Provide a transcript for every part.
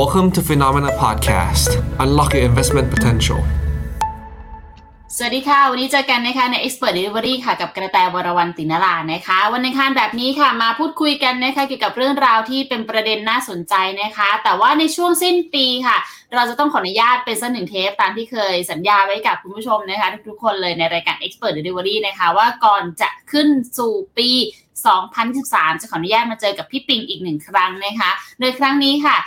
Welcome to Phenomena Podcast. Unlock your investment potential. สวัสดีค่ะ วันนี้เจอกันนะคะใน Expert Delivery ค่ะ กับกระแตวรวรรณตินลานะคะ วันในคานแบบนี้ค่ะ มาพูดคุยกันนะคะเกี่ยวกับเรื่องราวที่เป็นประเด็นน่าสนใจนะคะ แต่ว่าในช่วงสิ้นปีค่ะ เราจะต้องขออนุญาตเป็นสักหนึ่งเทปตามที่เคยสัญญาไว้กับคุณผู้ชมนะคะทุกคนเลยในรายการ Expert Delivery นะคะว่าก่อนจะขึ้นสู่ปี2013 จะขออนุญาตมาเจอกับพี่ปิงอีกหนึ่งครั้งนะคะ โดยครั้งนี้ค่ะ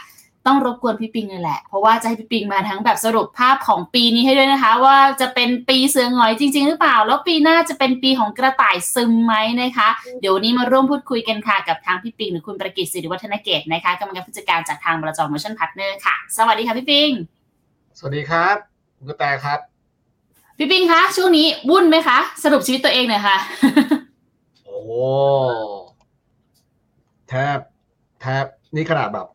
ต้องรบกวนพี่ปิงเลยแหละ เพราะว่าจะให้พี่ปิงมาทั้งแบบสรุปภาพของปีนี้ให้ด้วยนะคะ ว่าจะเป็นปีเสือหงอยจริง ๆ หรือเปล่า แล้วปีหน้าจะเป็นปีของกระต่ายซึมไหมนะคะ เดี๋ยววันนี้มาร่วมพูดคุยกันค่ะกับทางพี่ปิงหรือคุณประกิตสิริวัฒนเกตุนะคะกรรมการผู้จัดการจากทางบลจ.เมอร์ชั่นพาร์ทเนอร์ค่ะ สวัสดีค่ะพี่ปิง สวัสดีครับคุณกระแตครับ พี่ปิงคะช่วงนี้วุ่นไหมคะ สรุปชีวิตตัวเองหน่อยค่ะโอ้แทบแทบนี่ขนาดแบบ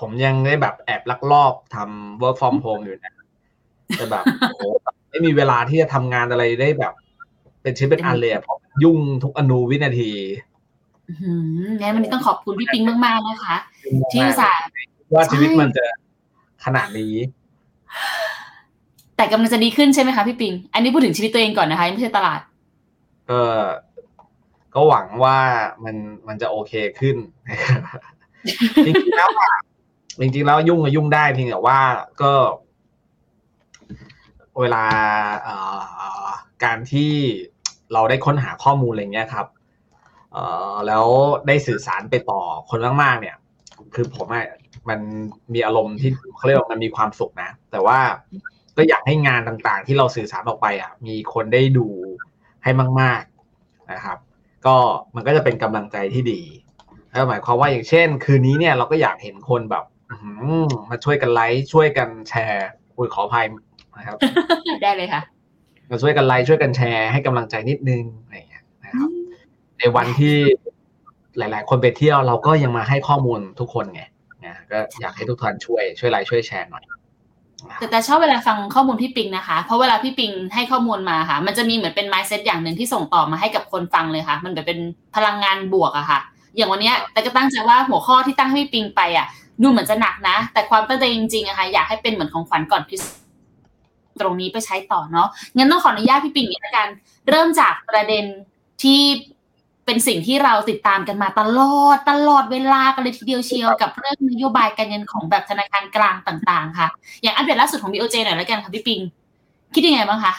ผมยังได้แบบแอบลักลอบทำ work from home อยู่นะแต่แบบโอ้โหไม่มีเวลาที่จะทำงานอะไรได้แบบ เป็นชิ้นเป็นอันเลยอะเพราะยุ่งทุกอนูวินาทีอื้อหืองั้นวันนี้ต้องขอบคุณพี่ปิงมากๆนะคะ ที่อุตส่าห์ว่าชีวิตมันจะขนาดนี้ แต่กำลังจะดีขึ้นใช่ไหมคะพี่ปิง อันนี้พูดถึงชีวิตตัวเองก่อนนะคะยังไม่ใช่ตลาดก็ก็หวังว่ามันมันจะโอเคขึ้นจริงๆแล้วอะ จริงๆแล้วยุ่งก็ยุ่งได้เพียงแต่ว่าก็ เวลาการที่เราได้ค้นหาข้อมูลอะไรเงี้ยครับเอแล้วได้สื่อสารไปต่อคนมากๆ เนี่ย คือผมอะมันมีอารมณ์ที่เขาเรียกว่ามันมีความสุขนะ แต่ว่าก็อยากให้งานต่างๆ ที่เราสื่อสารออกไปอะ มีคนได้ดูให้มาก ๆนะครับ ก็มันก็จะเป็นกำลังใจที่ดีแล้วหมายความว่าอย่างเช่น คืนนี้เนี่ยเราก็อยากเห็นคนแบบ มาช่วยกันไลค์ช่วยกันแชร์อุ้ยขออภัยนะครับ ได้เลยค่ะ มาช่วยกันไลค์ช่วยกันแชร์ให้กำลังใจนิดนึงอะไรอย่างเงี้ยนะครับ ในวันที่หลาย ๆ คนไปเที่ยวเราก็ยังมาให้ข้อมูลทุกคนไงนะก็อยากให้ทุกท่านช่วยช่วยไลค์ช่วยแชร์หน่อยแต่แต่ชอบเวลาฟังข้อมูลพี่ปิงนะคะ เพราะเวลาพี่ปิงให้ข้อมูลมาค่ะ มันจะมีเหมือนเป็น mindset อย่างหนึ่งที่ส่งต่อมาให้กับคนฟังเลยค่ะ มันแบบเป็นพลังงานบวกอะค่ะ อย่างวันเนี้ยแต่ก็ตั้งใจว่าหัวข้อที่ตั้งให้พี่ปิงไปอะ ดูเหมือนจะหนักนะ แต่ความตั้งใจจริงๆอะค่ะอยากให้เป็นเหมือนของขวัญก่อนคริสตรงนี้ไปใช้ต่อเนาะงั้นต้องขออนุญาตพี่ปิงอย่างนี้ละกันเริ่มจากประเด็นที่เป็นสิ่งที่เราติดตามกันมาตลอดตลอดเวลากันเลยทีเดียวเชียวกับเรื่องนโยบายการเงินของแบบธนาคารกลางต่าง ๆ ค่ะ อย่างอัปเดตล่าสุดของ BOJ หน่อยแล้วกันค่ะพี่ปิง คิดยังไงบ้างคะ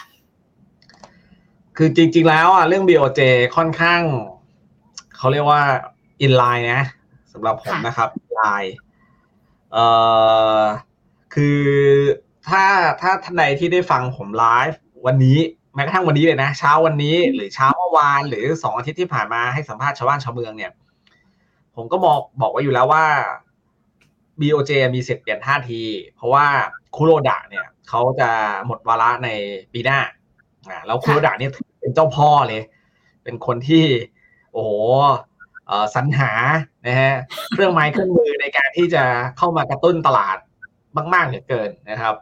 คือจริง ๆ แล้วอะเรื่อง BOJ ค่อนข้าง เขาเรียกว่า in line นะสำหรับผมนะครับ in line เอ่อคือถ้าถ้าท่านใดที่ได้ฟังผมไลฟ์วันนี้แม้กระทั่งวันนี้เลยนะ เช้าวันนี้หรือเช้าเมื่อวานหรือสองอาทิตย์ที่ผ่านมาให้สัมภาษณ์ชาวบ้านชาวเมืองเนี่ย ผมก็บอกบอกไว้อยู่แล้วว่า BOJ มีสิทธิ์เปลี่ยนท่าที เพราะว่าคุโรดะเนี่ยเขาจะหมดวาระในปีหน้าอ่าแล้วคุโรดะเนี่ยถือเป็นเจ้าพ่อเลย เป็นคนที่ โอ้โหเอ่อ สรรหานะฮะเครื่องไม้เครื่องมือในการที่จะเข้ามากระตุ้นตลาดมาก ๆเหลือเกินนะครับ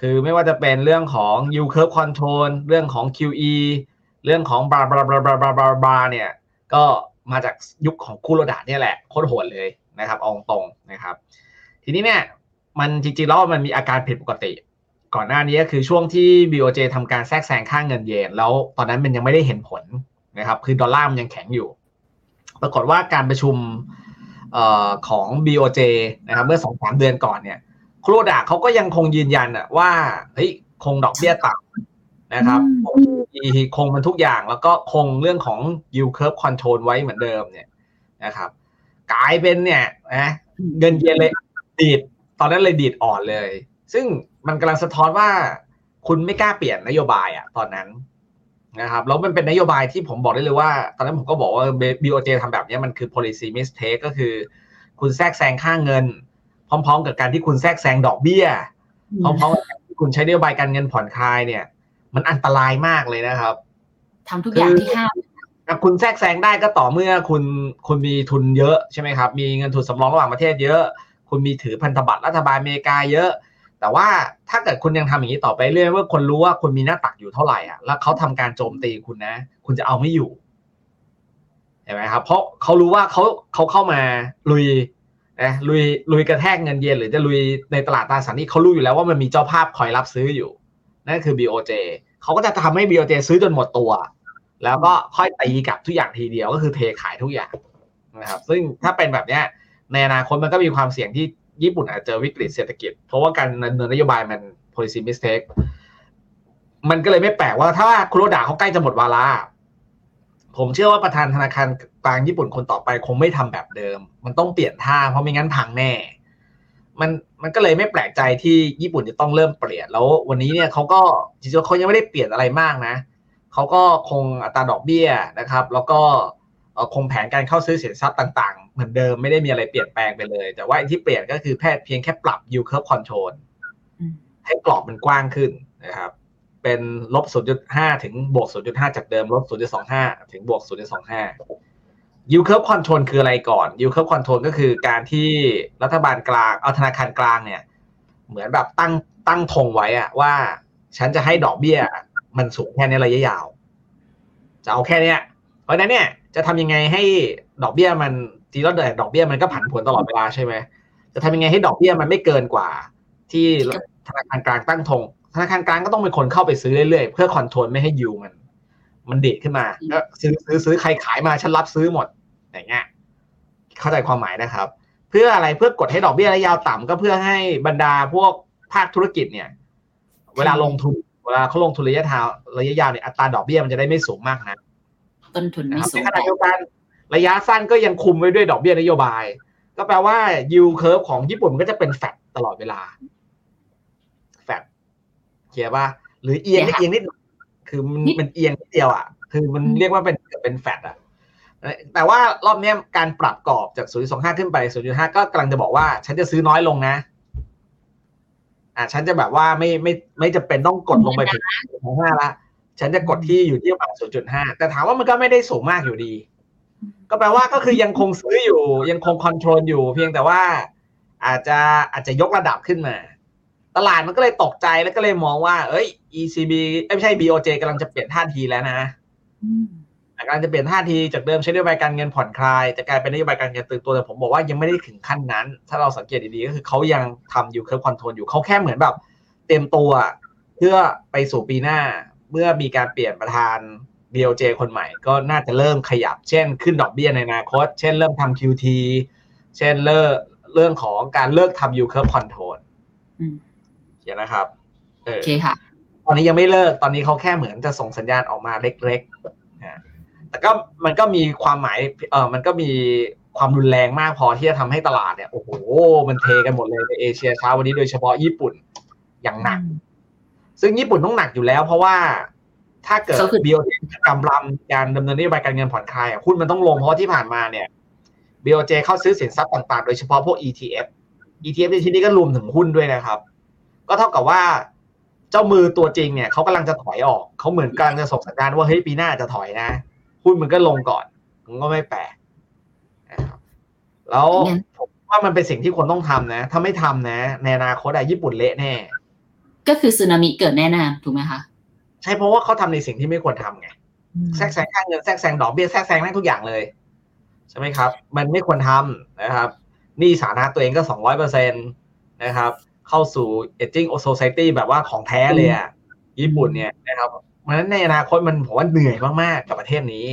คือไม่ว่าจะเป็นเรื่องของ yield curve control เรื่องของ QE เรื่องของบาบาบาบาบาบาบาเนี่ย ก็มาจากยุคของคูโรดะเนี่ยแหละโคตรโหดเลยนะครับอาตรงนะครับ ทีนี้เนี่ยมันจริงๆแล้วมันมีอาการผิดปกติ ก่อนหน้านี้ก็คือช่วงที่ BOJ ทำการแทรกแซงค่างเงินเยน แล้วตอนนั้นมันยังไม่ได้เห็นผลนะครับ คือดอลลาร์มันยังแข็งอยู่ ปรากฏว่าการประชุมเอ่อของ BOJ นะครับเมื่อสองสามเดือนก่อนเนี่ยครูดาเขาก็ยังคงยืนยันอะว่าเฮ้ยคงดอกเบี้ยต่ำนะครับคงมันทุกอย่างแล้วก็คงเรื่องของ yield curve control ไว้เหมือนเดิมเนี่ยนะครับ กลายเป็นเนี่ยนะเงินเยนเลยดีดตอนนั้นเลยดีดอ่อนเลย ซึ่งมันกำลังสะท้อนว่าคุณไม่กล้าเปลี่ยนนโยบายอะตอนนั้น นะครับแล้วมันเป็นนโยบายที่ผมบอกได้เลยว่า ตอนนั้นผมก็บอกว่า BOJ ทำแบบนี้มันคือ policy mistake ก็คือ คุณแทรกแซงค่าเงิน พร้อม ๆ กับการที่คุณแทรกแซงดอกเบี้ย พร้อมๆกับการที่คุณใช้นโยบายการเงินผ่อนคลายเนี่ย มันอันตรายมากเลยนะครับทำทุกอย่างที่ห้ามอะคุณแทรกแซงได้ก็ต่อเมื่อคุณคุณมีทุนเยอะใช่ไหมครับ มีเงินทุนสำรองระหว่างประเทศเยอะ คุณมีถือพันธบัตรรัฐบาลอเมริกาเยอะ แต่ว่าถ้าเกิดคุณยังทำอย่างนี้ต่อไปเรื่อยว่าคนรู้ว่าคุณมีหน้าตักอยู่เท่าไหร่อะแล้วเขาทำการโจมตีคุณนะ คุณจะเอาไม่อยู่เห็นไหมครับ เพราะเขารู้ว่าเขาเขาเข้ามาลุยนะลุยลุยกระแทกเงินเยนหรือจะลุยในตลาดตราสารนี้เขารู้อยู่แล้วว่ามันมีเจ้าภาพคอยรับซื้ออยู่นั่นคือ BOJ เขาก็จะทำให้ BOJ ซื้อจนหมดตัว แล้วก็ค่อยตีกลับทุกอย่างทีเดียวก็คือเทขายทุกอย่างนะครับ ซึ่งถ้าเป็นแบบเนี้ยในอนาคตมันก็มีความเสี่ยงที่ ญี่ปุ่นอาจจะเจอวิกฤตเศรษฐกิจ เพราะว่าการดำเนินนโยบายมัน policy mistake มันก็เลยไม่แปลกว่าถ้าคุโรดะเขาใกล้จะหมดวาระผมเชื่อว่าประธานธนาคารกลางญี่ปุ่นคนต่อไปคงไม่ทำแบบเดิม มันต้องเปลี่ยนท่าเพราะไม่งั้นพังแน่ มันมันก็เลยไม่แปลกใจที่ญี่ปุ่นจะต้องเริ่มเปลี่ยน แล้ววันนี้เนี่ยเขาก็จริงๆเขายังไม่ได้เปลี่ยนอะไรมากนะเขาก็คงอัตราดอกเบี้ยนะครับ แล้วก็ คงแผนการเข้าซื้อสินทรัพย์ต่างๆ เหมือนเดิมไม่ได้มีอะไรเปลี่ยนแปลงไปเลย แต่ว่าที่เปลี่ยนก็คือแพทย์เพียงแค่ปรับ yield curve control ให้กรอบมันกว้างขึ้นนะครับ เป็นลบ 0.5 ถึงบวก 0.5 จากเดิมลบ 0.25 ถึงบวก 0.25 yield curve control คืออะไรก่อน yield curve control ก็คือการที่รัฐบาลกลางเอาธนาคารกลางเนี่ย เหมือนแบบตั้งตั้งธงไว้อะว่า ฉันจะให้ดอกเบี้ย มันสูงแค่ในระยะยาว จะเอาแค่เนี้ย เพราะนั้นเนี่ย จะทำยังไงให้ดอกเบี้ยมันทีละดอกเบี้ยมันก็ผันผวนตลอดเวลาใช่ไหมจะทำยังไงให้ดอกเบี้ยมันไม่เกินกว่า ที่ธนาคารกลางตั้งธงธนาคารกลางก็ต้องเป็นคนเข้าไปซื้อเรื่อยๆ เพื่อคอนโทรลไม่ให้ยูมัน มันเด็ดขึ้นมาก็ซื้อซื้อซื้อใครขายมาฉันรับซื้อหมดอย่างเงี้ยเข้าใจความหมายนะครับ เพื่ออะไรเพื่อกดให้ดอกเบี้ยระยะต่ำก็เพื่อให้บรรดาพวกภาคธุรกิจเนี่ย เวลาลงทุนเวลาเขาลงทุนระยะทาวระยะยาวเนี่ยอัตราดอกเบี้ยมันจะได้ไม่สูงมากนะ ต้นทุนไม่สูงในขณะเดียวกัน ระยะสั้นก็ยังคุมไว้ด้วยดอกเบี้ยนโยบาย ก็แปลว่า yield curve ของญี่ปุ่นมันก็จะเป็นแฟตตลอดเวลา แฟตเขียนว่า หรือเอียงนิดเอียงนิดคือมันมันเอียงนิดเดียวอะคือมันเรียกว่าเป็นเป็นแฟตอะแต่ว่ารอบนี้การปรับกรอบจาก 0.25 ขึ้นไป 0.5 ก็กำลังจะบอกว่า ฉันจะซื้อน้อยลงนะ อ่าฉันจะแบบว่าไม่ไม่ไม่จะเป็นต้องกดลงไปถึง0.5ละ ฉันจะกดที่อยู่ที่ประมาณ 0.5 แต่ถามว่ามันก็ไม่ได้สูงมากอยู่ดี ก็แปลว่าก็คือยังคงซื้ออยู่ ยังคงคอนโทรลอยู่ เพียงแต่ว่าอาจจะอาจจะยกระดับขึ้นมา ตลาดมันก็เลยตกใจแล้วก็เลยมองว่า เอ้ย ECB ไม่ใช่ BOJ กำลังจะเปลี่ยนท่าทีแล้วนะกำลังจะเปลี่ยนท่าทีจากเดิมใช้นโยบายการเงินผ่อนคลายจะกลายเป็นนโยบายการเงินตึงตัวแต่ผมบอกว่ายังไม่ได้ถึงขั้นนั้น ถ้าเราสังเกตดีๆก็คือเขายังทำ yield curve control อยู่เขาแค่เหมือนแบบ เตรียมตัวเพื่อไปสู่ปีหน้า เมื่อมีการเปลี่ยนประธาน BOJ คนใหม่ก็น่าจะเริ่มขยับ เช่นขึ้นดอกเบี้ยในอนาคต เช่นเริ่มทำ QT เช่นเลิกเรื่องของการเลิกทำ yield curve control เขียนนะครับเออโอเคค่ะ ตอนนี้ยังไม่เลิกตอนนี้เขาแค่เหมือนจะส่งสัญญาณออกมาเล็กๆนะแต่ก็มันก็มีความหมายเออมันก็มีความรุนแรงมากพอที่จะทำให้ตลาดเนี่ยโอ้โห มันเทกันหมดเลยในเอเชียเช้าวันนี้โดยเฉพาะญี่ปุ่นอย่างหนัก ซึ่งญี่ปุ่นต้องหนักอยู่แล้ว เพราะว่าถ้าเกิด BOJ กำลังการดำเนินนโยบายการเงินผ่อนคลายหุ้นมันต้องลงเพราะที่ผ่านมาเนี่ย BOJ เข้าซื้อสินทรัพย์ต่างๆ โดยเฉพาะพวก ETF ETF ในที่นี้ก็รวมถึงหุ้นด้วยนะครับ ก็เท่ากับว่าเจ้ามือตัวจริงเนี่ยเขากำลังจะถอยออกเขาเหมือนกำลังจะส่งสัญญาณว่าเฮ้ยปีหน้าจะถอยนะหุ้นมันก็ลงก่อนมันก็ไม่แปลกนะครับแล้วผมว่ามันเป็นสิ่งที่คนต้องทำนะ ถ้าไม่ทำนะ ในอนาคตอะญี่ปุ่นเละแน่ ก็คือสึนามิเกิดแน่นอนถูกไหมคะใช่เพราะว่าเขาทำในสิ่งที่ไม่ควรทำไงแทรกแซงค่าเงินแทรกแซงดอกเบี้ยแทรกแซงได้ทุกอย่างเลยใช่ไหมครับ มันไม่ควรทำนะครับนี่สาธารณะตัวเองก็สองร้อยเปอร์เซ็นตนะครับ เข้าสู่ aging society แบบว่าของแท้เลยอะญี่ปุ่นเนี่ยนะครับเพราะฉะนั้นในอนาคตมันผมว่าเหนื่อยมากๆกับประเทศนี้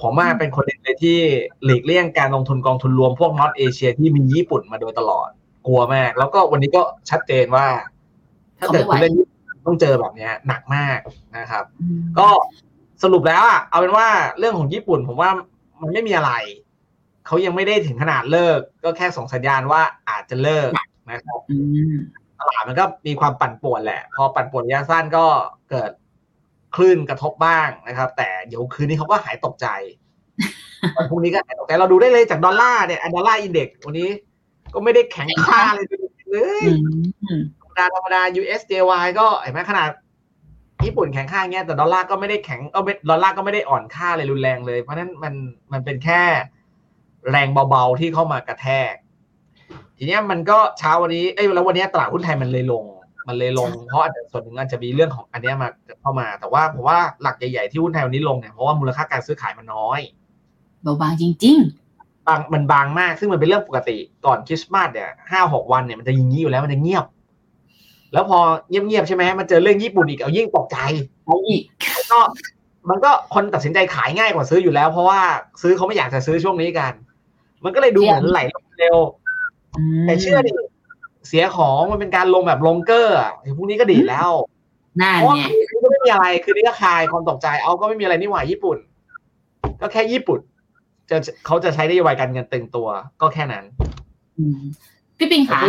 ผมว่าเป็นคนเลยที่หลีกเลี่ยงการลงทุนกองทุนรวมพวกนอตเอเชียที่มีญี่ปุ่นมาโดยตลอดกลัวมาก แล้วก็วันนี้ก็ชัดเจนว่า ถ้าเกิดคุณเล่นต้องเจอแบบนี้หนักมากนะครับ ก็สรุปแล้วอะเอาเป็นว่าเรื่องของญี่ปุ่นผมว่ามันไม่มีอะไร เขายังไม่ได้ถึงขนาดเลิก ก็แค่ส่งสัญญาณว่าอาจจะเลิกนะครับตลาดมันก็มีความปั่นป่วนแหละ พอปั่นป่วนระยะสั้นก็เกิดคลื่นกระทบบ้างนะครับ แต่เดี๋ยวคืนนี้เขาก็หายตกใจวันพรุ่งนี้ก็หายตกใจเราดูได้เลยจากดอลลาร์เนี่ยดอลลาร์อินเด็กซ์วันนี้ ก็ไม่ได้แข็งค่าเลยเลยธรรม ดาธรรมดา USJY ก็เห็นไหมขนาดญี่ปุ่นแข็งค่าเงี้ยแต่ดอลลาร์ก็ไม่ได้แข็งเออดอลลาร์ก็ไม่ได้อ่อนค่าเลยรุนแรงเลย เพราะนั้นมันมันเป็นแค่แรงเบาๆที่เข้ามากระแทก ทีนี้มันก็เช้าวันนี้เอ้ยแล้ววันนี้ตลาดหุ้นไทยมันเลยลง มันเลยลง เพราะอาจจะส่วนหนึ่งอาจจะมีเรื่องของอันนี้มาเข้ามา แต่ว่าผมว่าหลักใหญ่ๆที่หุ้นไทยวันนี้ลงเนี่ยเพราะว่ามูลค่าการซื้อขายมันน้อยเบาบางจริง ๆบบางมันบางมากซึ่งมันเป็นเรื่องปกติก่อนคริสต์มาสเนี่ยห้าหกวันเนี่ยมันจะอย่างนี้อยู่แล้วมันจะเงียบ แล้วพอเงียบๆใช่ไหมมันเจอเรื่องญี่ปุ่นอีกเอายิ่งตกใจเอาอีกก็มันก็คนตัดสินใจขายง่ายกว่าซื้ออยู่แล้ว เพราะว่าซื้อเขาไม่อยากจะซื้อช่วงนี้กัน มันก็เลยดูเหมือนไหลลงเร็ว แต่เชื่อดิเสียของมันเป็นการลงแบบลงเกอร์อะพวกนี้ก็ดีดแล้วนั่นเพราะว่าไงคืนนี้ก็ไม่มีอะไร คืนนี้ก็คลายความตกใจเอาก็ไม่มีอะไรนี่หว่าญี่ปุ่น ก็แค่ญี่ปุ่น จะเขาจะใช้นโยบายการเงินตึงตัว ก็แค่นั้นอืมพี่ปิงคะ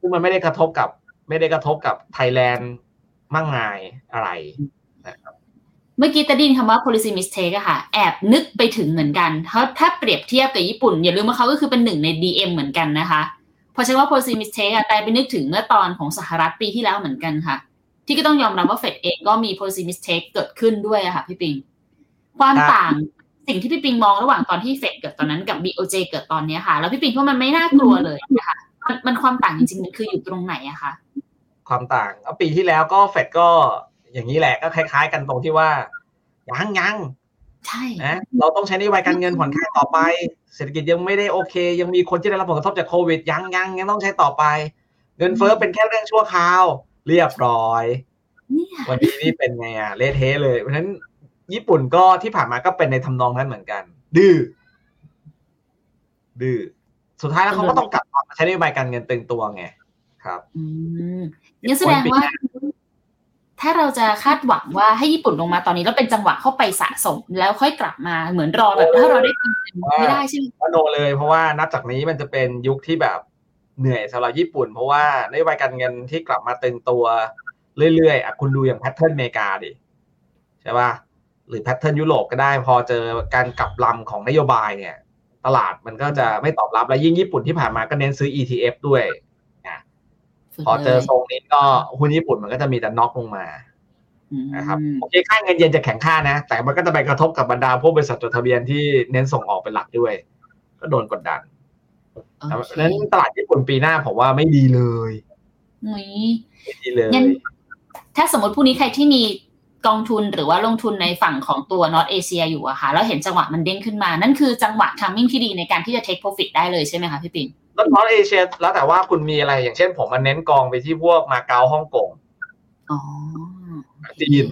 ซึ่งมันไม่ได้กระทบกับ ไม่ได้กระทบกับไทยแลนด์มากมายอะไรเมื่อกี้ตะดินคำว่า policy mistake อะค่ะ แอบนึกไปถึงเหมือนกันถ้าถ้าเปรียบเทียบกับญี่ปุ่น อย่าลืมว่าเขาก็คือเป็นหนึ่งใน DM เหมือนกันนะคะพอใช้ว่า policy mistake อะแต่ไปนึกถึงเมื่อตอนของสหรัฐปีที่แล้วเหมือนกันค่ะ ที่ก็ต้องยอมรับว่าเฟดเองก็มี policy mistake เกิดขึ้นด้วยอะค่ะพี่ปิง ความต่างสิ่งที่พี่ปิงมองระหว่างตอนที่เฟดเกิดตอนนั้นกับ BOJ เกิดตอนนี้ค่ะ แล้วพี่ปิงว่ามันไม่น่ากลัวเลยนะคะ มันมันความต่างจริงๆมันคืออยู่ตรงไหนอะคะความต่างเอาปีที่แล้วก็เฟดก็อย่างนี้แหละก็คล้าย ๆ กันตรงที่ว่ายังยังใช่นะเราต้องใช้นโยบายการเงินผ่อนคลายต่อไป เศรษฐกิจยังไม่ได้โอเค ยังมีคนที่ได้รับผลกระทบจากโควิดยังยังยังต้องใช้ต่อไป เงินเฟ้อเป็นแค่เรื่องชั่วคราว เรียบร้อยเนี่ยวันนี้นี่เป็นไงอะเละเทะเลย เพราะฉะนั้นญี่ปุ่นก็ที่ผ่านมาก็เป็นในทำนองนั้นเหมือนกัน ดื้อดื้อ สุดท้ายแล้วเขาก็ต้องกลับมาใช้นโยบายการเงินตึงตัวไงครับอืมงั้นแสดงว่า ถ้าเราจะคาดหวังว่าให้ญี่ปุ่นลงมาตอนนี้แล้วเป็นจังหวะเข้าไปสะสม แล้วค่อยกลับมาเหมือนรอแบบถ้าเราได้กินไม่ได้ใช่ไหมว่าโนเลย เพราะว่านับจากนี้มันจะเป็นยุคที่แบบเหนื่อยสำหรับญี่ปุ่น เพราะว่านโยบายการเงินที่กลับมาตึงตัวเรื่อยๆอะคุณดูอย่าง pattern อเมริกาดิใช่ป่ะหรือ pattern ยุโรปก็ได้พอเจอการกลับลำของนโยบายเนี่ย ตลาดมันก็จะไม่ตอบรับแล้วยิ่งญี่ปุ่นที่ผ่านมาก็เน้นซื้อ ETF ด้วยพอเจอทรงนี้ก็หุ้นญี่ปุ่นมันก็จะมีแต่น็อกลงมานะครับโอเคค่าเงินเยนจะแข็งค่านะ แต่มันก็จะไปกระทบกับบรรดาพวกบริษัทจดทะเบียนที่เน้นส่งออกเป็นหลักด้วย ก็โดนกดดันโอเพเคราะฉะนั้นตลาดญี่ปุ่นปีหน้าผมว่าไม่ดีเลยอุ๊ยไม่ดีเลยงั้นถ้าสมมติผู้นี้ใครที่มี กองทุนหรือว่าลงทุนในฝั่งของตัวนอตเอเชียอยู่อะค่ะแล้วเห็นจังหวะมันเด้งขึ้นมา นั่นคือจังหวะทัมมิ่งที่ดีในการที่จะ take profit ได้เลยใช่ไหมคะพี่ปิงแล้วนอตเอเชียแล้วแต่ว่าคุณมีอะไรอย่างเช่น ผมมันเน้นกองไปที่พวกมาเก๊าฮ่องกงอ๋อจีน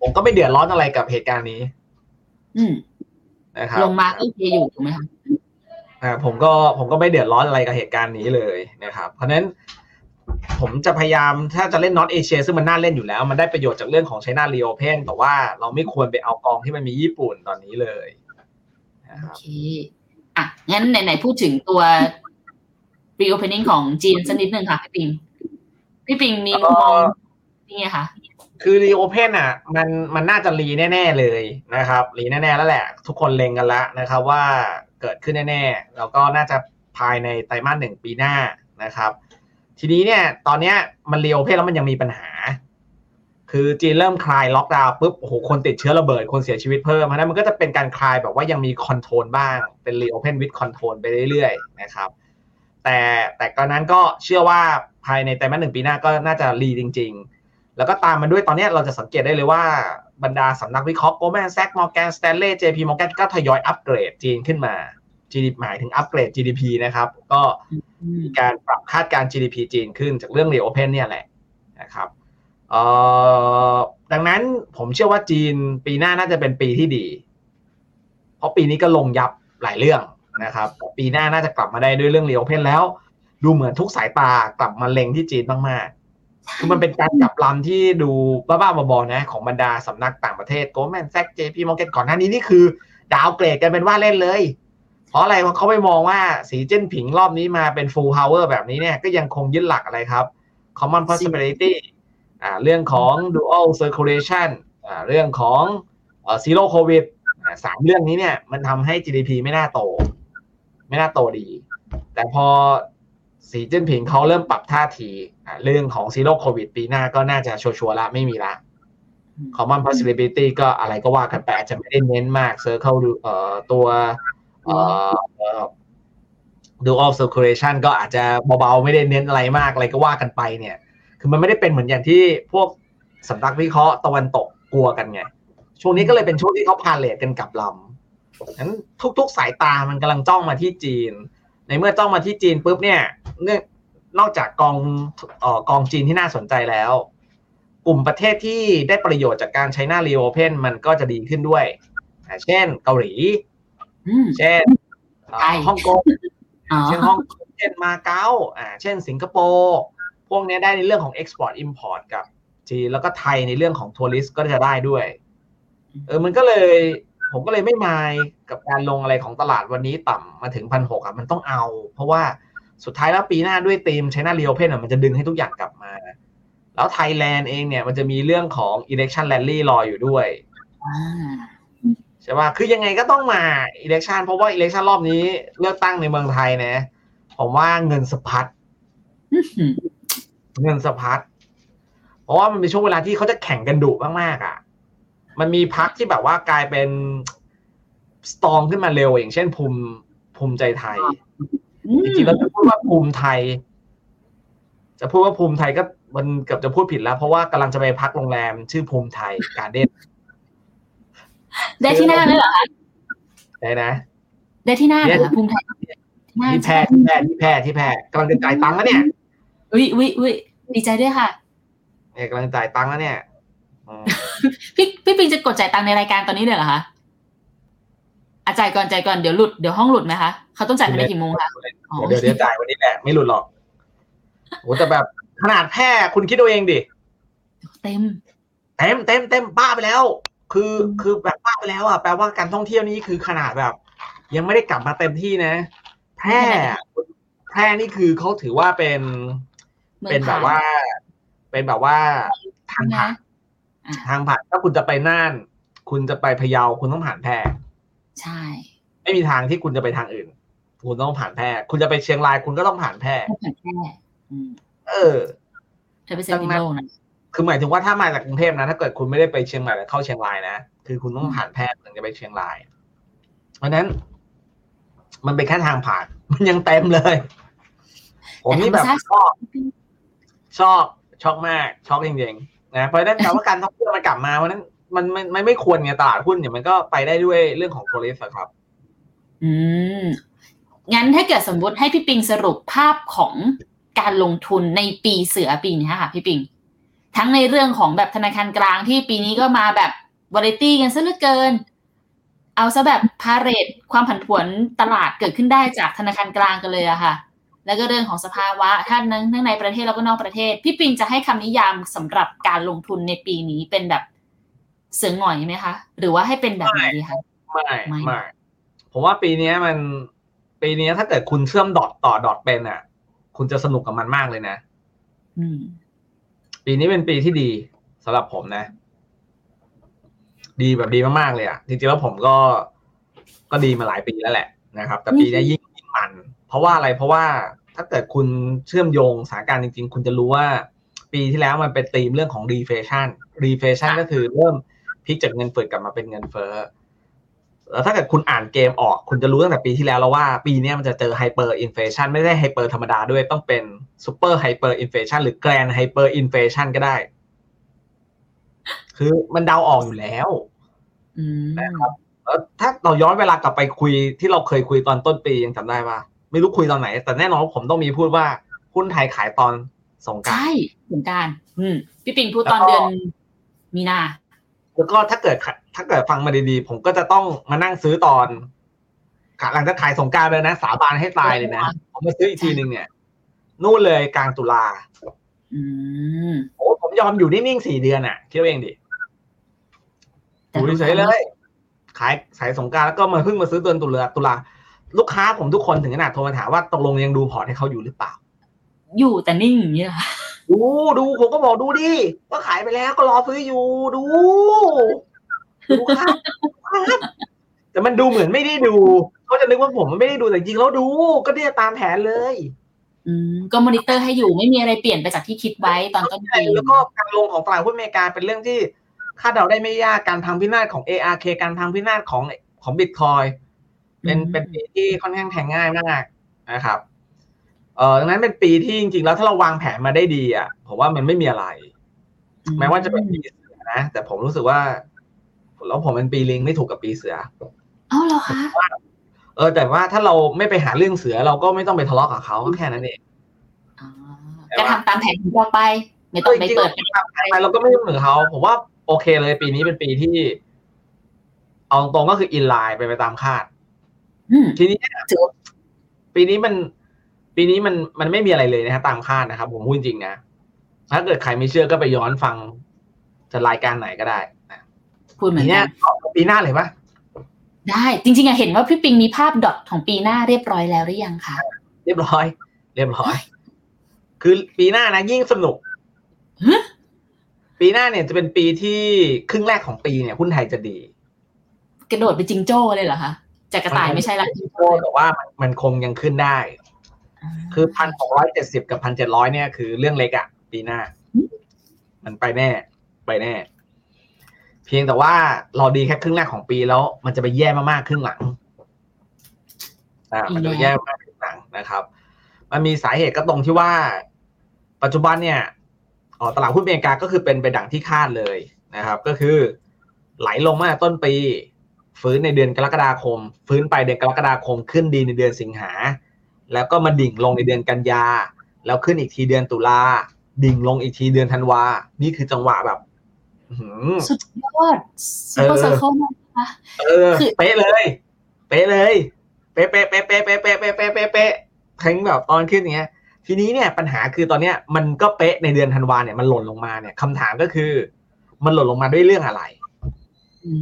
ผมก็ไม่เดือดร้อนอะไรกับเหตุการณ์นี้ อืมนะครับลงมาก็โอเคอยู่ถูกไหมคะอ่าผมก็ผมก็ไม่เดือดร้อนอะไรกับเหตุการณ์นี้เลยนะครับ เพราะฉะนั้น ผมจะพยายามถ้าจะเล่นนอตเอเชียซึ่งมันน่าเล่นอยู่แล้ว มันได้ประโยชน์จากเรื่องของไชน่ารีโอเพนแต่ว่าเราไม่ควรไปเอากองที่มันมีญี่ปุ่นตอนนี้เลยนะคโอรับเคอะงั้นไหนๆพูดถึงตัว reopening ของจีนสักนิดหนึ่งค่ะ พี่ปิง พี่ปิงมีมุมมองนี่ไงคะคือ re open อะมันมันน่าจะ re แน่ ๆ เลยนะครับ re แน่ๆแล้วแหละ ทุกคนเล็งกันแล้วนะครับ ว่าเกิดขึ้นแน่ๆแล้วก็น่าจะภายในไตรมาสหนึ่งปีหน้านะครับ ทีนี้เนี่ย ตอนเนี้ยมัน reopen แล้วมันยังมีปัญหา คือจีนเริ่มคลายล็อกดาวน์ปุ๊บโอ้โหคนติดเชื้อระเบิดคนเสียชีวิตเพิ่มเพราะนั้นมันก็จะเป็นการคลายแบบว่ายังมี control บ้างเป็น reopen with control ไปเรื่อยๆนะครับ แต่แต่ก็นั้นก็เชื่อว่าภายในไตรมาสหนึ่งปีหน้าก็น่าจะรีจริง ๆ แล้วก็ตามมาด้วยตอนนี้เราจะสังเกตได้เลยว่าบรรดาสำนักวิเคราะห์ Goldman Sachs Morgan Stanley JP Morgan ก็ทยอยอัปเกรดจีนขึ้นมา GDP หมายถึงอัปเกรด GDP นะครับ ก็อืมมีการปรับคาดการณ์ GDP จีนขึ้นจากเรื่อง reopen เนี่ยแหละนะครับเอ่อดังนั้นผมเชื่อว่าจีนปีหน้าน่าจะเป็นปีที่ดี เพราะปีนี้ก็ลงยับหลายเรื่องนะครับ ปีหน้าน่าจะกลับมาได้ด้วยเรื่อง reopen แล้ว ดูเหมือนทุกสายตากลับมาเล็งที่จีนมากๆคือมันเป็นการกลับลำที่ดูบ้าๆบอๆนะ ของบรรดาสำนักต่างประเทศ Goldman Sachs JP Morgan ก่อนหน้านี้นี่คือ ดาวเกรดกันเป็นว่าเล่นเลย เพราะอะไรเพราะเขาไปมองว่าสีเจิ้นผิงรอบนี้มาเป็น full power แบบนี้เนี่ยก็ยังคงยึดหลักอะไรครับ common prosperity อ่าเรื่องของ dual circulation อ่าเรื่องของเอ่อ zero covid สามเรื่องนี้เนี่ยมันทำให้ GDP ไม่น่าโต ไม่น่าโตดี แต่พอสีจิ้นผิงเขาเริ่มปรับท่าทีอ่าเรื่องของ zero covid ปีหน้าก็น่าจะชัวร์ละไม่มีละ common prosperity ก็อะไรก็ว่ากันไปอาจจะไม่ได้เน้นมาก circle ดูเอ่อตัว เอ่อเอ่อ dual circulation ก็อาจจะเบาๆ ไม่ได้เน้นอะไรมากอะไรก็ว่ากันไปเนี่ย คือมันไม่ได้เป็นเหมือนอย่างที่พวกสำนักวิเคราะห์ตะวันตกกลัวกันไง ช่วงนี้ก็เลยเป็นช่วงที่เขาพาเลทกันกลับลนั้นทุก ๆ สายตามันกำลังจ้องมาที่จีน ในเมื่อจ้องมาที่จีนปุ๊บเนี่ยเนื่องนอกจากกองออกองจีนที่น่าสนใจแล้ว กลุ่มประเทศที่ได้ประโยชน์จากการใช้หน้ารีโอเพนมันก็จะดีขึ้นด้วย เช่นเกาหลี เช่นเอ่อไทยฮ่องกงอ๋อเช่นฮ่องกงเช่นมาเก๊าอ่าเช่นสิงคโปร์พวกเนี้ยได้ในเรื่องของ Export Import กับจีนแล้วก็ไทยในเรื่องของ tourist ก็จะได้ด้วย เออมันก็เลย ผมก็เลยไม่มายกับการลงอะไรของตลาดวันนี้ต่ำมาถึงพันหกอะมันต้องเอา เพราะว่าสุดท้ายแล้วปีหน้าด้วย theme China Reopen อะมันจะดึงให้ทุกอย่างกลับมา แล้วไทยแลนด์เองเนี่ยมันจะมีเรื่องของ election rally รออยู่ด้วยอ่า ใช่ป่ะคือยังไงก็ต้องมา election เพราะว่า election รอบนี้เลือกตั้งในเมืองไทยนะผมว่าเงินสะพัดอื้อหือเงินสะพัดเพราะว่ามันเป็นช่วงเวลาที่เขาจะแข่งกันดุมากๆอะ มันมีพักที่แบบว่ากลายเป็นสตรองขึ้นมาเร็ว อย่างเช่นภูมิภูมิใจไทยอืจมริงๆแล้วจะพูดว่าภูมิไทย จะพูดว่าภูมิไทยก็มันเกือบจะพูดผิดแล้ว เพราะว่ากำลังจะไปพักโรงแรม ชื่อภูมิไทยการเด้น ได้ที่หน้าเลยเหรอคะได้นะ ได้ที่หน้าเหรอคะภูมิไทยที่หน้าที่แพร่ที่แพร่ที่แพร่ที่แพร่กำลังจะจ่ายตังค์แล้วเนี่ยอุ้ยอุ้ยอุ้ยดีใจด้วยค่ะเนี่ยกำลังจ่ายตังค์แล้วเนี่ยอืมพี่พี่ปิงจะกดจ่ายตังค์ในรายการตอนนี้เลยเหรอคะอาจ่ายก่อนจ่ายก่อนเดี๋ยวหลุดเดี๋ยวห้องหลุดไหมคะเขาต้องจ่ายภายในกี่โมงคะอ๋อเดี๋ยวเดี๋ยวจ่ายวันนี้แหละไม่หลุดหรอกโหแต่แบบขนาดแพร่คุณคิดเอาเองดิเต็ม เต็มเต็มเต็มบ้าไปแล้ว คืออืมคือแบบบ้าไปแล้วอะแปลว่าการท่องเที่ยวนี้คือขนาดแบบ ยังไม่ได้กลับมาเต็มที่นะ แพร่อะแพร่นี่คือเขาถือว่าเป็นมืองเป็นแบบผ่ว่า เป็นแบบว่าทางผ่านอะทางผ่านถ้าคุณจะไปน่าน คุณจะไปพะเยาคุณต้องผ่านแพร่ใช่ ไม่มีทางที่คุณจะไปทางอื่น คุณต้องผ่านแพร่คุณจะไปเชียงรายคุณก็ต้องผ่านแพร่ไม่ผ่านแค่อืมเออเธอไปเซ็นทรัลโลกนะ คือหมายถึงว่าถ้ามาจากกรุงเทพนะ ถ้าเกิดคุณไม่ได้ไปเชียงใหม่แล้วเข้าเชียงรายนะ คือคุณต้องผ่านแพร่ถึงจะไปเชียงราย เพราะฉะนั้น มันเป็นแค่ทางผ่าน มันยังเต็มเลย ผมนี่แบบชอบชอบช็อกมากช็อกจริงๆนะเพราะฉะนั้นแปลว่าการท่องเที่ยวมันกลับมาเพราะฉะนั้นมันมันมันไม่ควรไงตลาดหุ้นเนี่ยมันก็ไปได้ด้วยเรื่องของทัวริสต์อะครับ อืมงั้นถ้าเกิดสมมติให้พี่ปิงสรุปภาพของการลงทุนในปีเสือปีนี้ค่ะ พี่ปิง ทั้งในเรื่องของแบบธนาคารกลางที่ปีนี้ก็มาแบบวาไรตี้กันซะเหลือเกิน เอาซะแบบพาเรตความผันผวนตลาดเกิดขึ้นได้จากธนาคารกลางกันเลยอะค่ะ แล้วก็เรื่องของสภาวะท่านทั้งในประเทศแล้วก็นอกประเทศ พี่ปิงจะให้คำนิยามสำหรับการลงทุนในปีนี้เป็นแบบเสือหงอยไหมคะ หรือว่าให้เป็นแบบไหนดีคะไม่ไม่ไม่ผมว่าปีเนี้ยมัน ปีเนี้ยถ้าเกิดคุณเชื่อมดอทต่อดอทเป็นอะ คุณจะสนุกกับมันมากเลยนะ อืม ปีนี้เป็นปีที่ดีสำหรับผมนะ ดีแบบดีมากๆเลยอะจริงๆแล้วผมก็ก็ดีมาหลายปีแล้วแหละนะครับ แต่ปีนี้ยิ่งยิ่งมัน เพราะว่าอะไรเพราะว่าถ้าเกิดคุณเชื่อมโยงสถานการณ์จริง ๆ คุณจะรู้ว่า ปีที่แล้วมันเป็นธีมเรื่องของ reflation reflation ค่ะก็คือเริ่มพลิกจากเงินเฟ้อกลับมาเป็นเงินเฟ้อ แล้วถ้าเกิดคุณอ่านเกมออก คุณจะรู้ตั้งแต่ปีที่แล้วแล้วว่าปีนี้มันจะเจอ hyper inflation ไม่ได้ hyper ธรรมดาด้วยต้องเป็น super hyper inflation หรือ grand hyper inflation ก็ได้ คือมันเดาออกอยู่แล้วอืมนะครับแล้วถ้าเราย้อนเวลากลับไปคุยที่เราเคยคุยตอนต้นปียังจำได้ปะไม่รู้คุยตอนไหน แต่แน่นอนว่าผมต้องมีพูดว่าหุ้นไทยขายตอนสงกรารใช่เหมือนกันอืมพี่ปิงพูดตอนแล้วก็เดือนมีนาแล้วก็ถ้าเกิด ถ้าเกิดฟังมาดีๆ ผมก็จะต้องมานั่งซื้อตอนขาหลังจากขายสงกรารเลยนะ สาบานให้ตายเลยนะผมมาซื้ออีกทีหนึ่งเนี่ย นู่นเลยกลางตุลาอืมโอ้ผมยอมอยู่นิ่งๆสี่เดือนอะคิดเอาเองดิแต่อยู่เฉยๆเลย ขายสายสงกรานต์แล้วก็มาเพิ่งมาซื้อเดือนตุลาตุลาลูกค้าผมทุกคนถึงขนาดโทรมาถามว่าตกลงยังดูพอร์ตให้เขาอยู่หรือเปล่า อยู่แต่นิ่งอย่างเงี้ยเหรอดูดูผมก็บอกดูดิว่าขายไปแล้วก็รอซื้ออยู่ดู ดูครับครับแต่มันดูเหมือนไม่ได้ดูเขาจะนึกว่าผมมันไม่ได้ดูแต่จริงแล้วดูก็เนี่ยตามแผนเลยอืมก็มอนิเตอร์ให้อยู่ไม่มีอะไรเปลี่ยนไปจากที่คิดไว้ตอนต้นปีแล้วก็การลงของตลาดหุ้นอเมริกาเป็นเรื่องที่คาดเดาได้ไม่ยากการพังพินาศของ ARK การพังพินาศของของบิตคอยเป็นเป็นปีที่ค่อนข้างแทงง่ายมากนะครับ เออดังนั้นเป็นปีที่จริงๆแล้วถ้าเราวางแผนมาได้ดีอะผมว่ามันไม่มีอะไร แม้ว่าจะเป็นปีเสือนะแต่ผมรู้สึกว่า แล้วผมเป็นปีลิงไม่ถูกกับปีเสือเอ้าเหรอคะเออ แต่ว่าถ้าเราไม่ไปหาเรื่องเสือเราก็ไม่ต้องไปทะเลาะกับเขาก็แค่นั้นเองอ๋อก็ทำตามแผนของเราไป ไม่ต้องไปเปิดจริงๆทำไมเราก็ไม่ยุ่งเหนือเขาผมว่าโอเคเลยปีนี้เป็นปีที่ เอาตรงๆก็คืออินไลน์ไปไปตามคาดอืมทีนี้เนี่ยถือว่าปีนี้มัน ปีนี้มันมันไม่มีอะไรเลยนะฮะตามคาดนะครับ ผมพูดจริงนะถ้าเกิดใครไม่เชื่อก็ไปย้อนฟังจะรายการไหนก็ได้ นะพูดเหมืทีอนเนี้กัยนเอาปีหน้าเลยปะได้จริงๆอะเห็นว่าพี่ปิงมีภาพดอทของปีหน้าเรียบร้อยแล้วหรือยังคะเรียบร้อย เรียบร้อย คือปีหน้านะยิ่งสนุกฮะปีหน้าเนี่ยจะเป็นปีที่ครึ่งแรกของปีเนี่ยหุ้นไทยจะดี กระโดดไปจิงโจ้เลยเหรอคะจากกระต่ายไม่ใช่ละจิงโจ้แต่ว่ามันมันคงยังขึ้นได้ คือพันหกร้อยเจ็ดสิบกับพันเจ็ดร้อยเนี่ยคือเรื่องเล็กอะปีหน้า มันไปแน่ ไปแน่เพียงแต่ว่าเราดีแค่ครึ่งแรกของปีแล้ว มันจะไปแย่มากๆครึ่งหลังอ่ามันจะไปแย่มากครึ่งหลังนะครับ มันมีสาเหตุก็ตรงที่ว่า ปัจจุบันเนี่ยอ๋อตลาดหุ้นอเมริกาก็คือเป็นไปดังที่คาดเลยนะครับ ก็คือไหลลงมาต้นปี ฟื้นในเดือนกรกฎาคม ฟื้นไปเดือนกรกฎาคม ขึ้นดีในเดือนสิงหา แล้วก็มาดิ่งลงในเดือนกันยา แล้วขึ้นอีกทีเดือนตุลาดิ่งลงอีกทีเดือนธันวา นี่คือจังหวะแบบอื้อหือ สุดยอดsuper circle มากนะคะเออคือเป๊ะเลย เป๊ะเลย เป๊ะเป๊ะเป๊ะเป๊ะเป๊ะเป๊ะเป๊ะเป๊ะเป๊ะเป๊ะทั้งแบบตอนขึ้นอย่างเงี้ย ทีนี้เนี่ยปัญหาคือตอนเนี้ยมันก็เป๊ะในเดือนธันวาเนี่ยมันหล่นลงมาเนี่ยคำถามก็คือ มันหล่นลงมาด้วยเรื่องอะไรอื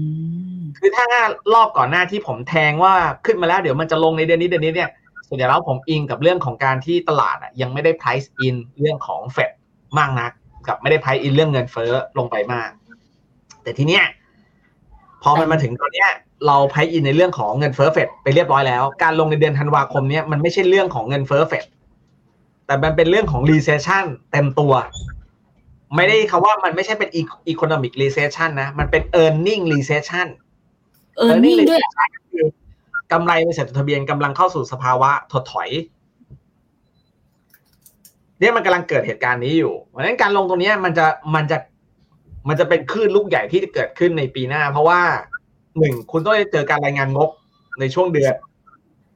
มคือถ้ารอบก่อนหน้าที่ผมแทงว่าขึ้นมาแล้วเดี๋ยวมันจะลงในเดือนนี้เดือนนี้เนี่ยส่วนใหญ่แล้วผมอิงกับเรื่องของการที่ตลาดอะยังไม่ได้ price in เรื่องของเฟดมากนัก กับไม่ได้ price in เรื่องเงินเฟ้อลงไปมาก แต่ทีเนี้ยพอมันมาถึงตอนเนี้ย เรา price in ในเรื่องของเงินเฟ้อเฟดไปเรียบร้อยแล้ว การลงในเดือนธันวาคมเนี้ยมันไม่ใช่เรื่องของเงินเฟ้อเฟดแต่มันเป็นเรื่องของ recession เต็มตัว ไม่ได้คำว่ามันไม่ใช่เป็น economic recession นะ มันเป็น earning recession เออนิ่งด้วยคือกำไรบริษัทจดทะเบียนกำลังเข้าสู่สภาวะถดถอยเนี่ยมันกำลังเกิดเหตุการณ์นี้อยู่เพราะฉะนั้นการลงตรงเนี้ยมันจะมันจะ มันจะเป็นคลื่นลูกใหญ่ที่จะเกิดขึ้นในปีหน้า เพราะว่าหนึ่งคุณต้องเจอการรายงานงบในช่วงเดือน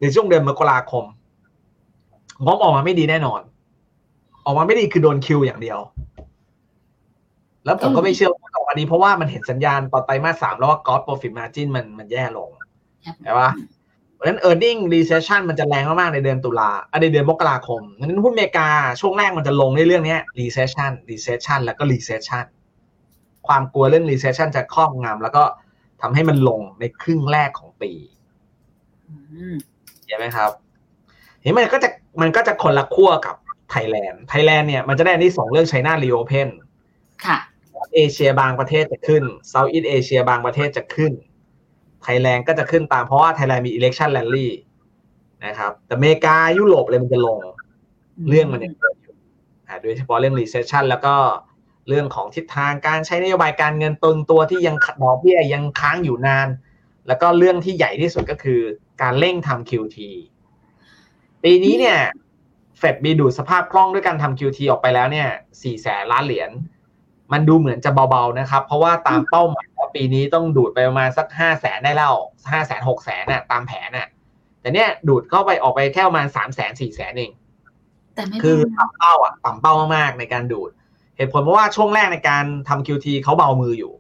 ในช่วงเดือนมกราคมงบออกมาไม่ดีแน่นอน ออกมาไม่ดีคือโดนคิวอย่างเดียว แล้วผมก็ไม่เชื่อว่าออกมาดีเพราะว่ามันเห็นสัญญาณตอนไตรมาสสามแล้วว่า cost profit margin มันมันแย่ลงใช่ปะเพราะฉะนั้น e a r n i n g recession มันจะแรงมากๆในเดือนตุลาอะในเดือนมกราคมงนั้นหุ้นอเมริกาช่วงแรกมันจะลงในเรื่องเนี้ย recession recession แล้วก็ recession ความกลัวเรื่อง recession จะครอบงำแล้วก็ทำให้มันลงในครึ่งแรกของปีอืมเห็นไหมครับ เห็นมันก็จะมันก็จะคนละขั้วกับ Thailand Thailand เนี่ยมันจะได้อันที่สองเรื่อง China reopen ค่ะเอเชียบางประเทศจะขึ้น Southeast Asia บางประเทศจะขึ้น ไทยแลนด์ก็จะขึ้นตามเพราะว่าไทยแลนด์มี election rally นะครับ แต่อเมริกายุโรปเลยมันจะลง เรื่องมันยังเกิดอยู่อ่าโดยเฉพาะเรื่อง recession แล้วก็ เรื่องของทิศทางการใช้นโยบายการเงินตึงตัวที่ยังดอกเบี้ยยังค้างอยู่นาน แล้วก็เรื่องที่ใหญ่ที่สุดก็คือการเร่งทำ QT ปีนี้เนี่ยเฟดมีดูดสภาพคล่องด้วยการทำ QT ออกไปแล้วเนี่ยสี่แสนล้านเหรียญมันดูเหมือนจะเบาๆนะครับ เพราะว่าตามเป้าหมายว่าปีนี้ต้องดูดไปประมาณสักห้าแสนได้แล้วห้าแสนหกแสนน่ะตามแผนน่ะ แต่เนี่ยดูดเข้าไปออกไปแค่ประมาณสามแสนสี่แสนเอง แต่ไม่คือเป็นไรต่ำเป้าอะต่ำเป้ามากๆในการดูด เหตุผลเพราะว่าช่วงแรกในการทำ QT เขาเบามืออยู่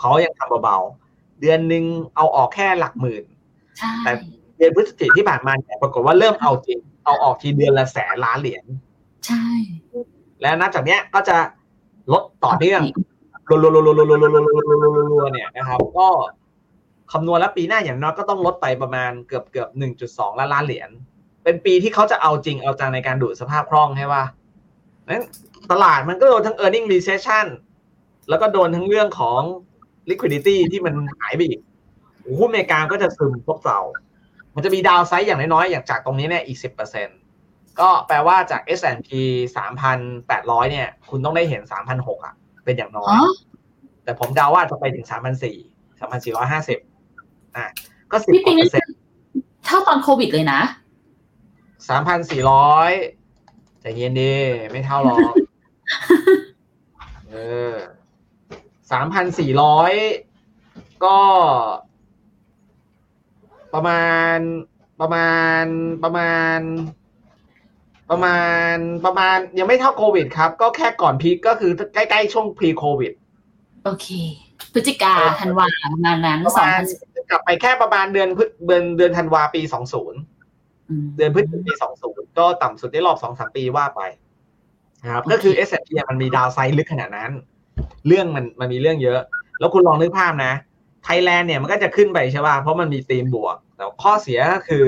เขายังทำเบาๆ เดือนหนึ่งเอาออกแค่หลักหมื่น แต่เดือนพฤศจิกที่ผ่านมาปรากฏว่าเริ่มเอาจริง เอาออกทีเดือนละแสนล้านเหรียญ ใช่ แล้วนับจากเนี้ยก็จะลดต่อเนื่องรัวๆๆๆๆๆๆๆๆๆๆๆเนี่ยนะครับ ก็คำนวณแล้วปีหน้าอย่างน้อยก็ต้องลดไปประมาณเกือบเกือบหนึ่งจุดสองล้านล้านเหรียญ เป็นปีที่เขาจะเอาจริงเอาจังในการดูดสภาพคล่องให้ว่านั้น ตลาดมันก็โดนทั้ง e a r n i n g recession แล้วก็โดนทั้งเรื่องของ liquidity ที่มันหายไปอีกหุ้นอเมริกาก็จะซึมพวกเรามันจะมีดาวไซด์อย่างน้อยๆ อย่างจากตรงนี้เนี่ยอีกสิบเปอร์เซ็นก็แปลว่าจาก S&P 3,800 เนี่ย คุณต้องได้เห็น 3,600อะ เป็นอย่างน้อยอ๋อแต่ผมเดาว่าจะไปถึง 3,400 3,450 อะ ก็สิบพี่กปิว่างเปอร์เซ็นต์เท่าตอนโควิดเลยนะ 3,400ใจเย็นดี ไม่เท่าหรอก เออ3,400ก็ ประมาณประมาณประมาณ ประมาณประมาณยังไม่เท่าโควิดครับ ก็แค่ก่อนพีคก็คือใกล้ๆช่วงพรีโควิดโอเค พฤศจิกาธันวาประมาณนั้นประสองมาณพันสิบกลับไปแค่ประมาณเดือนพฤเดือนเดือนธันวาปีสองศูนย์เดือนพฤศจิกายนปี20ก็ต่ำสุดได้รอบ2-3ปีว่าไป นะครับก็คือ S P มันมีดาวไซด์ลึกขนาดนั้น เรื่องมันมันมีเรื่องเยอะ แล้วคุณลองนึกภาพนะไทยแลนด์เนี่ยมันก็จะขึ้นไปใช่ป่ะเพราะมันมีธีมบวก แต่ข้อเสียก็คือ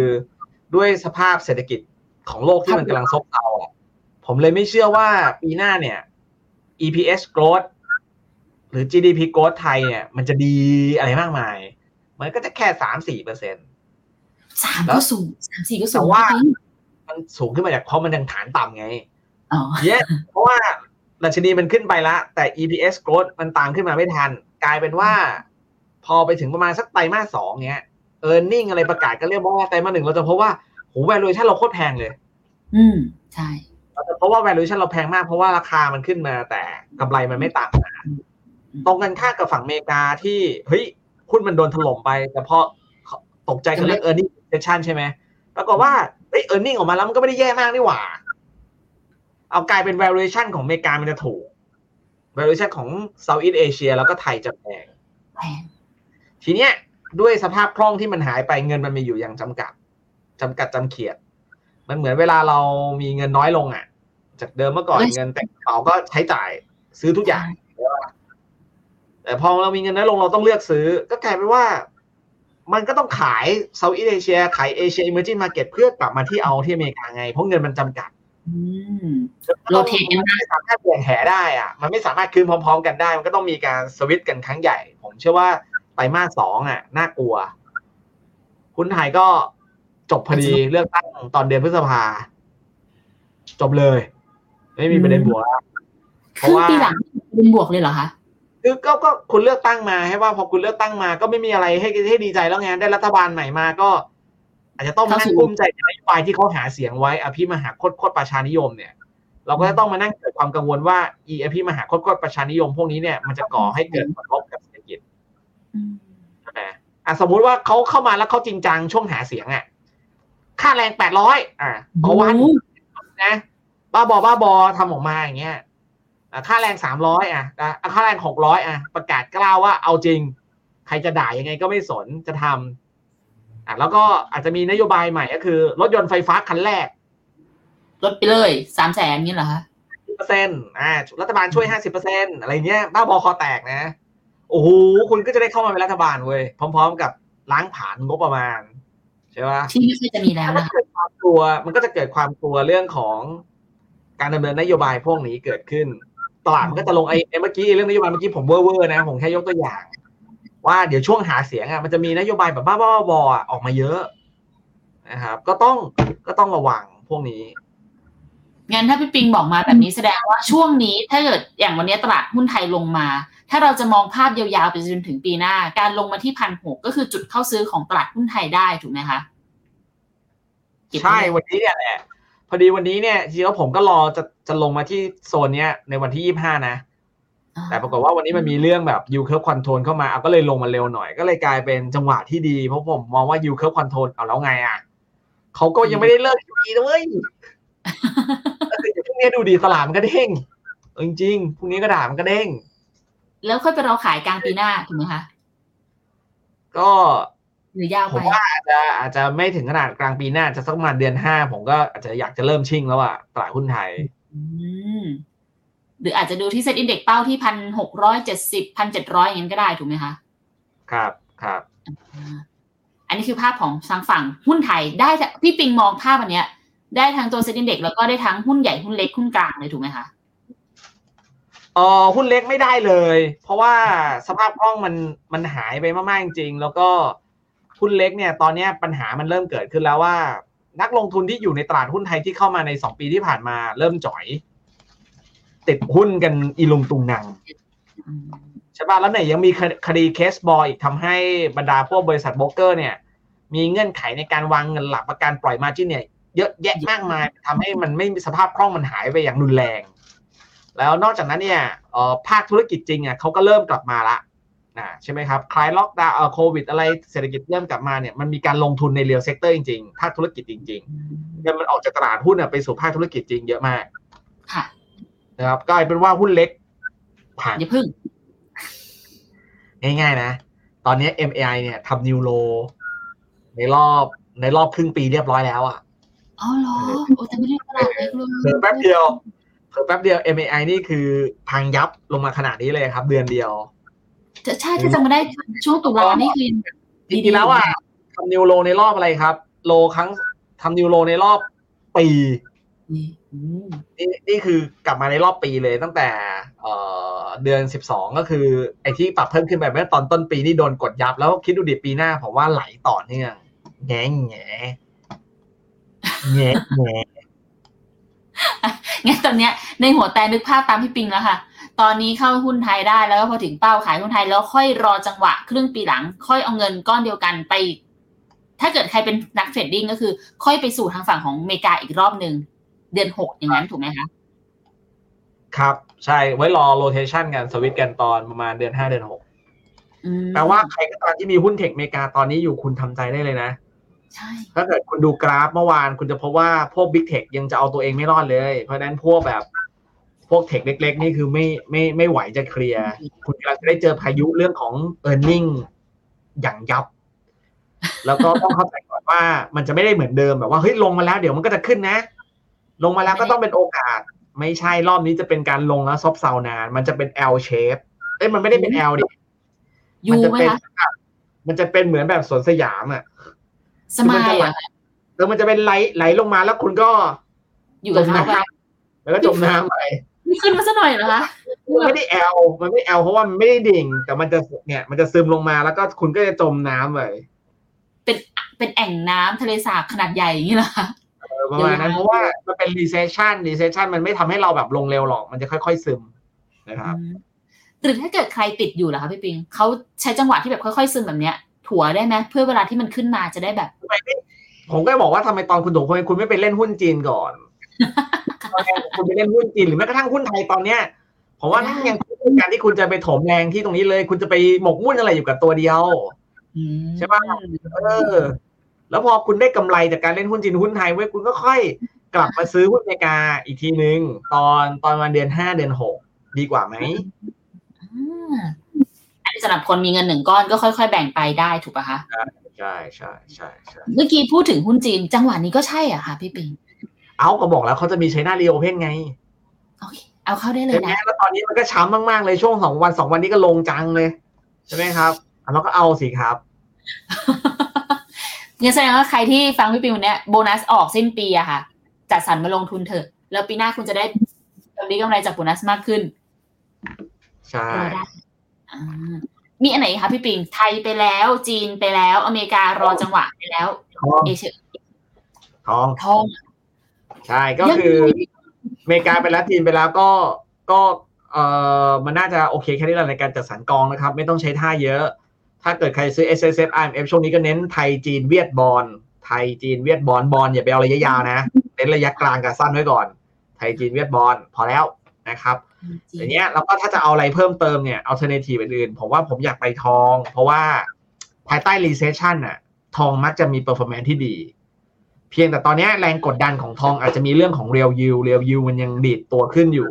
ด้วยสภาพเศรษฐกิจของโลกที่มันกำลังซบเซาอะผมเลยไม่เชื่อว่าปีหน้าเนี่ย EPS growth หรือ GDP growth ไทยเนี่ย มันจะดีอะไรมากมาย มันก็จะแค่สามสี่เปอร์เซ็นสามก็สูงสามสี่ก็สูงแต่ว่าจริงมันสูงขึ้นมาจากเพราะมันยังฐานต่ำไงอ๋อ เยอะเพราะว่าดัชนีมันขึ้นไปละแต่ EPS growth มันตามขึ้นมาไม่ทัน กลายเป็นว่า พอไปถึงประมาณสักไตรมาสสองเนี้ย e a r n i n g อะไรประกาศก็เรียกว่าไตรมาสหนึ่งเราจะพบว่าโห valuation เราโคตรแพงเลย อืม ใช่เราจะพบว่า valuation เราแพงมากเพราะว่าราคามันขึ้นมา แต่กำไรมันไม่ตามมาตรงกันข้ามกับฝั่งอเมริกาที่เฮ้ยหุ้นมันโดนถล่มไป แต่พอตกใจกับเรื่อง earning recession ใช่ไหมปรากฏว่าเฮ้ย earning ออกมาแล้วมันก็ไม่ได้แย่มากนี่หว่า เอากลายเป็น valuation ของอเมริกามันจะถูก valuation ของ Southeast Asia แล้วก็ไทยจะแพงแพงทีเนี้ยด้วยสภาพคล่องที่มันหายไปเงินมันมีอยู่อย่างจำกัดจำกัดจำเขียด มันเหมือนเวลาเรามีเงินน้อยลงอะ จากเดิมเมื่อก่อนเงินแต่งกระเป๋าก็ใช้จ่ายซื้อทุกอย่างใช่ปะแต่พอเรามีเงินน้อยลงเราต้องเลือกซื้อ ก็กลายเป็นว่า มันก็ต้องขาย Southeast Asia ขาย Asia Emerging Market เพื่อกลับมาที่เอาที่อเมริกาไง เพราะเงินมันจำกัดอืม โรเทตกันมันไม่สามารถเปลี่ยนแหได้อะ มันไม่สามารถคืนพร้อม ๆ กันได้ มันก็ต้องมีการสวิตช์กันครั้งใหญ่ ผมเชื่อว่าไตรมาสสองอะ น่ากลัว คุณไทยก็จบพอดีเลือกตั้งตอนเดือนพฤษภา จบเลย ไม่มีประเด็นบวกแล้วครึ่งปีหลังเป็นบวกเลยเหรอคะคือก็ก็คุณเลือกตั้งมาให้ว่าพอคุณเลือกตั้งมา ก็ไม่มีอะไรให้ให้ดีใจแล้วไงได้รัฐบาลใหม่มาก็ อาจจะต้องมานั่งเข้าสู่กลุ้มใจในนโยบายที่เขาหาเสียงไว้อภิมหาโคตรโคตรประชานิยมเนี่ย เราก็จะต้องมานั่งเกิดความกังวลว่าอีอภิมหาโคตรโคตรประชานิยม พวกนี้เนี่ยมันจะก่อให้เกิดผลกระทบกับเศรษฐกิจอืมใช่ไหมอะสมมุติว่าเขาเข้ามาแล้วเขาจริงจังช่วงหาเสียงอะค่าแรงแปดร้อยอะต่อวันโอ้นะบ้าบอบ้าบอทำออกมาอย่างเงี้ยอะค่าแรงสามร้อยอะอะค่าแรงหกร้อยอะ ประกาศกล้าวว่าเอาจริง ใครจะด่ายังไงก็ไม่สนจะทำ อะแล้วก็อาจจะมีนโยบายใหม่ก็คือ รถยนต์ไฟฟ้าคันแรก ลดไปเลยสามแสนนี่เหรอคะเปอร์เซ็นต์อ่ารัฐบาลช่วยห้าสิบเปอร์เซ็นอะไรเงี้ย บ้าบอคอแตกนะ โอ้โห คุณก็จะได้เข้ามาเป็นรัฐบาลเว้ย พร้อม ๆ กับล้างผ่านงบประมาณ ใช่ปะที่ไม่ค่อยจะมีแล้วมันนะก็เกิดความกลัว มันก็จะเกิดความกลัวเรื่องของการดำเนินนโยบายพวกนี้เกิดขึ้น ตลาดมันก็จะลงไอ้ไอ้เมื่อกี้เรื่องนโยบายเมื่อกี้ผมเว่อร์ๆนะ ผมแค่ยกตัวอย่าง ว่าเดี๋ยวช่วงหาเสียงอะมันจะมีนโยบายแบบบ้าๆบอๆอะออกมาเยอะนะครับ ก็ต้องก็ต้องระวังพวกนี้งั้นถ้าพี่ปิงบอกมาแบบนี้แสดงว่าช่วงนี้ถ้าเกิดอย่างวันนี้ตลาดหุ้นไทยลงมา ถ้าเราจะมองภาพยาวๆไปจนถึงปีหน้า การลงมาที่พันหกก็คือจุดเข้าซื้อของตลาดหุ้นไทยได้ถูกไหมคะเก็บไว้ใช่เลยวันนี้เนี่ยแหละพอดีวันนี้เนี่ยจริงๆแล้วผมก็รอจะจะลงมาที่โซนเนี้ยในวันที่ยี่ห้านะ แต่ปรากฏว่าวันนี้มันมีเรื่องแบบ yield curve control เข้ามาเอาก็เลยลงมาเร็วหน่อย ก็เลยกลายเป็นจังหวะที่ดี เพราะผมมองว่า yield curve control เอาแล้วไงอะเขาก็ยังไม่ได้เลิกดีนะเว้ยก็คือพรุ่งนี้ดูดีตลาดมันก็เด้งเออจริงๆพรุ่งนี้ก็ด่ามันก็เด้ง แล้วค่อยไปรอขายกลางปีหน้าถูกไหมคะก็หรือยาวผไปมว่าอาจจะอาจจะไม่ถึงขนาดกลางปีหน้าจะสักประมาณเดือนห้าผมก็อาจจะอยากจะเริ่มชิ่งแล้วอะตลาดหุ้นไทยอืม หรืออาจจะดูที่ SET Index เป้าที่พันหกร้อยเจ็ดสิบพันเจ็ดร้อยอย่างนั้นก็ได้ถูกไหมคะ ครับครับอ่าอันนี้คือภาพของทางฝั่งหุ้นไทยได้แต่พี่ปิงมองภาพอันเนี้ย ได้ทั้งตัว SET Index แล้วก็ได้ทั้งหุ้นใหญ่หุ้นเล็กหุ้นกลางเลยถูกไหมคะเออหุ้นเล็กไม่ได้เลย เพราะว่าสภาพคล่องมันมันหายไปมากๆจริงๆแล้วก็หุ้นเล็กเนี่ย ตอนเนี้ยปัญหามันเริ่มเกิดขึ้นแล้วว่า นักลงทุนที่อยู่ในตลาดหุ้นไทยที่เข้ามาในสองปีที่ผ่านมาเริ่มจ่อย ติดหุ้นกันอีลุงตุงนังใช่ป่ะแล้วเนี่ยยังมีคดีเคสบอยอีกทำให้บรรดาพวกบริษัทโบรกเกอร์เนี่ย มีเงื่อนไขในการวางเงินหลักประกันปล่อยมาจิ้นเนี่ยเยอะแยะมากมายทำให้มันไม่มีสภาพคล่องมันหายไปอย่างรุนแรง แล้วนอกจากนั้นเนี่ยภาคธุรกิจจริงอะเขาก็เริ่มกลับมาละนะใช่ไหมครับ คลายล็อกดาวน์โควิด อะไรเศรษฐกิจเริ่มกลับมาเนี่ยมันมีการลงทุนใน real sector จริงๆ ภาคธุรกิจจริงๆเงินมันออกจากตลาดหุ้นไปสู่ภาคธุรกิจจริงเยอะมาก ค่ะ นะครับกลายเป็นว่าหุ้นเล็กผ่านอย่าพึ่ง ง่ายๆนะ ตอนนี้ MAI เนี่ยทำ new low ในรอบในรอบครึ่งปีเรียบร้อยแล้วอะอ๋อเหรอโอ้แต่ไม่ได้ตลาดเล็กเลยเผลอแป๊บเดียวเผลอแป๊บเดียว MAI นี่คือพังยับลงมาขนาดนี้เลยครับ เดือนเดียวจะใช่ถ้าจำไม่ได้ช่วงตุลานี่คือจริงๆแล้วอะทำนิวโลในรอบอะไรครับ โลครั้งทำนิวโลในรอบปี นี่อืมนี่นี่คือกลับมาในรอบปีเลยตั้งแต่เอ่อเดือนสิบสองก็คือ ไอ้ที่ปรับเพิ่มขึ้นไปเมื่อตอนต้นปีนี่โดนกดยับ แล้วคิดดูดิปีหน้าผมว่าไหลต่อเนื่องแง่แง่แง่แง่งั้นตอนเนี้ยในหัวแต่นึกภาพตามพี่ปิงแล้วค่ะ ตอนนี้เข้าหุ้นไทยได้แล้วก็พอถึงเป้าขายหุ้นไทยแล้วค่อยรอจังหวะครึ่งปีหลัง ค่อยเอาเงินก้อนเดียวกันไป ถ้าเกิดใครเป็นนักเทรดดิ้งก็คือ ค่อยไปสู่ทางฝั่งของอเมริกาอีกรอบหนึ่ง เดือนหกอย่างนั้นถูกไหมคะครับ ใช่ไว้รอโรเทชันกันสวิตช์กันตอนประมาณเดือนห้าเดือนหกอืมแปลว่าใครก็ตามที่มีหุ้นเทคอเมริกาตอนนี้อยู่คุณทำใจได้เลยนะใช่ถ้าเกิดคุณดูกราฟเมื่อวานคุณจะพบว่าพวกบิ๊กเทคยังจะเอาตัวเองไม่รอดเลย เพราะฉะนั้นพวกแบบพวกเทคเล็ก ๆ นี่คือไม่ไม่ไม่ไหวจะเคลียร์ คุณกำลังจะได้เจอพายุเรื่องของ e a r n i n g อย่างยับ แล้วก็ต้องเข้าใจก่อนว่ามันจะไม่ได้เหมือนเดิมแบบว่าเฮ้ยลงมาแล้วเดี๋ยวมันก็จะขึ้นนะ ลงมาแล้วก็ต้องเป็นโอกาส ไม่ใช่รอบนี้จะเป็นการลงแล้วซบเซานาน มันจะเป็น L shape เอ้ยมันไม่ได้เป็น L ดิยูมัจะไหมเป็นคะมันจะเป็นเหมือนแบบสวนสยามอะสมายอะแล้วมันจะเป็นไหลไหลลงมาแล้วคุณก็อยู่กับเขาไปแล้วก็จมน้ำไปไม่ขึ้นมาซะหน่อยเหรอคะมันไม่ได้แอลมันไม่แอลเพราะว่ามันไม่ได้ดิ่ง แต่มันจะเนี่ย มันจะซึมลงมาแล้วก็คุณก็จะจมน้ำไปเป็นเป็นแอ่งน้ำทะเลสาบขนาดใหญ่อย่างนี้เหรอคะเออ ประมาณนั้นเพราะว่ามันเป็น recession recession มันไม่ทำให้เราแบบลงเร็วหรอก มันจะค่อยๆซึมนะครับอืมหรือถ้าเกิดใครติดอยู่ล่ะคะพี่ปิงเขาใช้จังหวะที่แบบค่อยๆซึมแบบเนี้ย ถัวได้ไหมเพื่อเวลาที่มันขึ้นมาจะได้แบบผมก็บอกว่าทำไมตอนคุณถูกคุณไม่ไปเล่นหุ้นจีนก่อนตอนนี้คุณไปเล่นหุ้นจีนหรือแม้กระทั่งหุ้นไทยตอนเนี้ยผมว่านั่นยังคือการที่คุณจะไปถมแรงที่ตรงนี้เลย คุณจะไปหมกมุ่นอะไรอยู่กับตัวเดียวอืมใช่ปะเออ แล้วพอคุณได้กำไรจากการเล่นหุ้นจีนหุ้นไทยเว้ยคุณก็ค่อยกลับมาซื้อหุ้นอเมริกาอีกทีนึงตอนตอนวันเดือนห้าเดือนหกดีกว่าไหมอ่าอันนี้สำหรับคนมีเงินหนึ่งก้อนก็ค่อย ๆ แบ่งไปได้ถูกปะคะใช่ใช่ใช่ใช่เมื่อกี้พูดถึงหุ้นจีน จังหวะนี้ก็ใช่อะค่ะพี่ปิงเอาก็บอกแล้วเขาจะมี China Reopen ไงโอเคเอาเข้าได้เลใช่ยไหมนะแล้วตอนนี้มันก็ช้ำมาก ๆ เลยช่วงสองวันสองวันนี้ก็ลงจังเลย ใช่ไหมครับอะเราก็เอาสิครับ งั้นแสดงว่าใครที่ฟังพี่ปิงวันเนี้ยโบนัสออกสิ้นปีอะค่ะ จัดสรรมาลงทุนเถอะ แล้วปีหน้าคุณจะได้กำไรกำไรจากโบนัสมากขึ้น ใช่รอได้อ่ามีอันไหนคะพี่ปิงไทยไปแล้ว จีนไปแล้ว อเมริการอจังหวะไปแล้วทองเอเชียทองทอง ใช่ก็คืออเมริกาไปแล้วจีนไปแล้วก็ก็เออมันน่าจะโอเคแค่นี้แหละในการจัดสรรกองนะครับ ไม่ต้องใช้ท่าเยอะ ถ้าเกิดใครซื้อ S S F I M F ช่วงนี้ก็เน้นไทยจีนเวียดบอลไทยจีนเวียดบอลบอลอย่าไปเอาระยะยาวนะ เน้นระยะกลางกับสั้นไว้ก่อน ไทยจีนเวียดบอลพอแล้วนะครับอย่างเงี้ยแล้วก็ถ้าจะเอาอะไรเพิ่มเติมเนี่ย alternative อื่นๆผมว่าผมอยากไปทอง เพราะว่าภายใต้ recession น่ะทองมักจะมี performance ที่ดี เพียงแต่ตอนเนี้ยแรงกดดันของทองอาจจะมีเรื่องของ real yield real yield มันยังดีดตัวขึ้นอยู่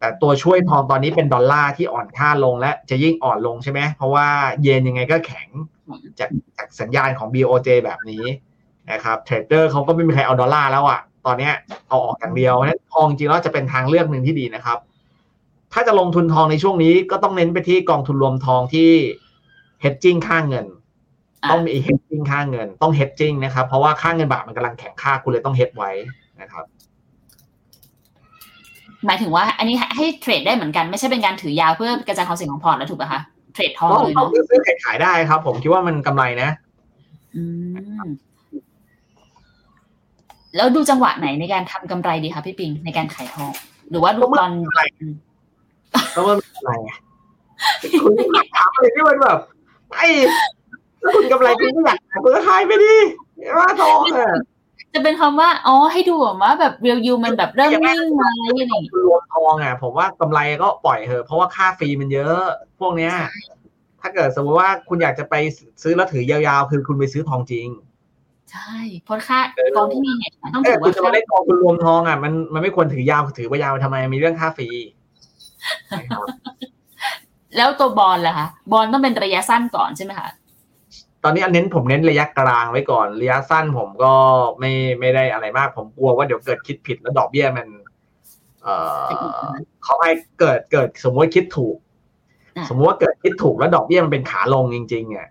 แต่ตัวช่วยทองตอนนี้เป็นดอลลาร์ที่อ่อนค่าลงและจะยิ่งอ่อนลงใช่ไหมเพราะว่าเยนยังไงก็แข็งจากจากสัญญาณของ BOJ แบบนี้นะครับเทรดเดอร์เขาก็ไม่มีใครเอาดอลลาร์แล้วอะ่ะ ตอนเนี้ยเอาออกอย่างเดียวเพราะฉะนั้นทองจริงแล้วจะเป็นทางเลือกหนึ่งที่ดีนะครับ ถ้าจะลงทุนทองในช่วงนี้ก็ต้องเน้นไปที่กองทุนรวมทองที่ hedging ค่าเงินอะต้องมี hedging ค่าเงิน ต้อง hedging นะครับ เพราะว่าค่าเงินบาทมันกำลังแข็งค่าคุณเลยต้อง hedge ไว้นะครับ หมายถึงว่า อันนี้ให้เทรดได้เหมือนกันไม่ใช่เป็นการถือยาวเพื่อกระจายความเสี่ยงของพอร์ตแล้วถูกปะคะเทรดทองก็เลยเนาะซื้อขายขายได้ครับ ผมคิดว่ามันกำไรนะ อืมแล้วดูจังหวะไหนในการทำกำไรดีคะพี่ปิงในการขายทอง หรือว่าดูตอนเพราะว่ามันอะไรไงคุณถามอะไรที่มันแบบไอ้ถ้าคุณกำไรคุณก็อยากขายคุณก็ขายไปดิว่าทองอะ จะเป็นคำว่าอ๋อให้ดูแบบว่าแบบเรียลยูมันแบบเริ่มนิ่งไหมอะไรอย่างงี้รวมทองอะ ผมว่ากำไรก็ปล่อยเถอะเพราะว่าค่าฟรีมันเยอะ พวกเนี้ย ถ้าเกิดสมมติว่าคุณอยากจะไปซื้อแล้วถือยาวๆ คือคุณไปซื้อทองจริง ใช่เพราะค่ากองที่มีเนี่ยต้องเอถืออคุว่าณจะมาเล่นกองทุนรวมทองอะมันมันไม่ควรถือยาวถือไปยาวทำไมมีเรื่องค่าฟรีนะครับแล้วตัวบอลล่ะคะบอลต้องเป็นระยะสั้นก่อนใช่ไหมคะ ตอนนี้อันเน้นผมเน้นระยะกลางไว้ก่อน ระยะสั้นผมก็ไม่ไม่ได้อะไรมาก ผมกลัวว่าเดี๋ยวเกิดคิดผิดแล้วดอกเบี้ยมัน เออเขาให้เกิดเกิดสมมติคิดถูก สมมติว่าเกิดคิดถูกแล้วดอกเบี้ยมันเป็นขาลงจริงๆอะ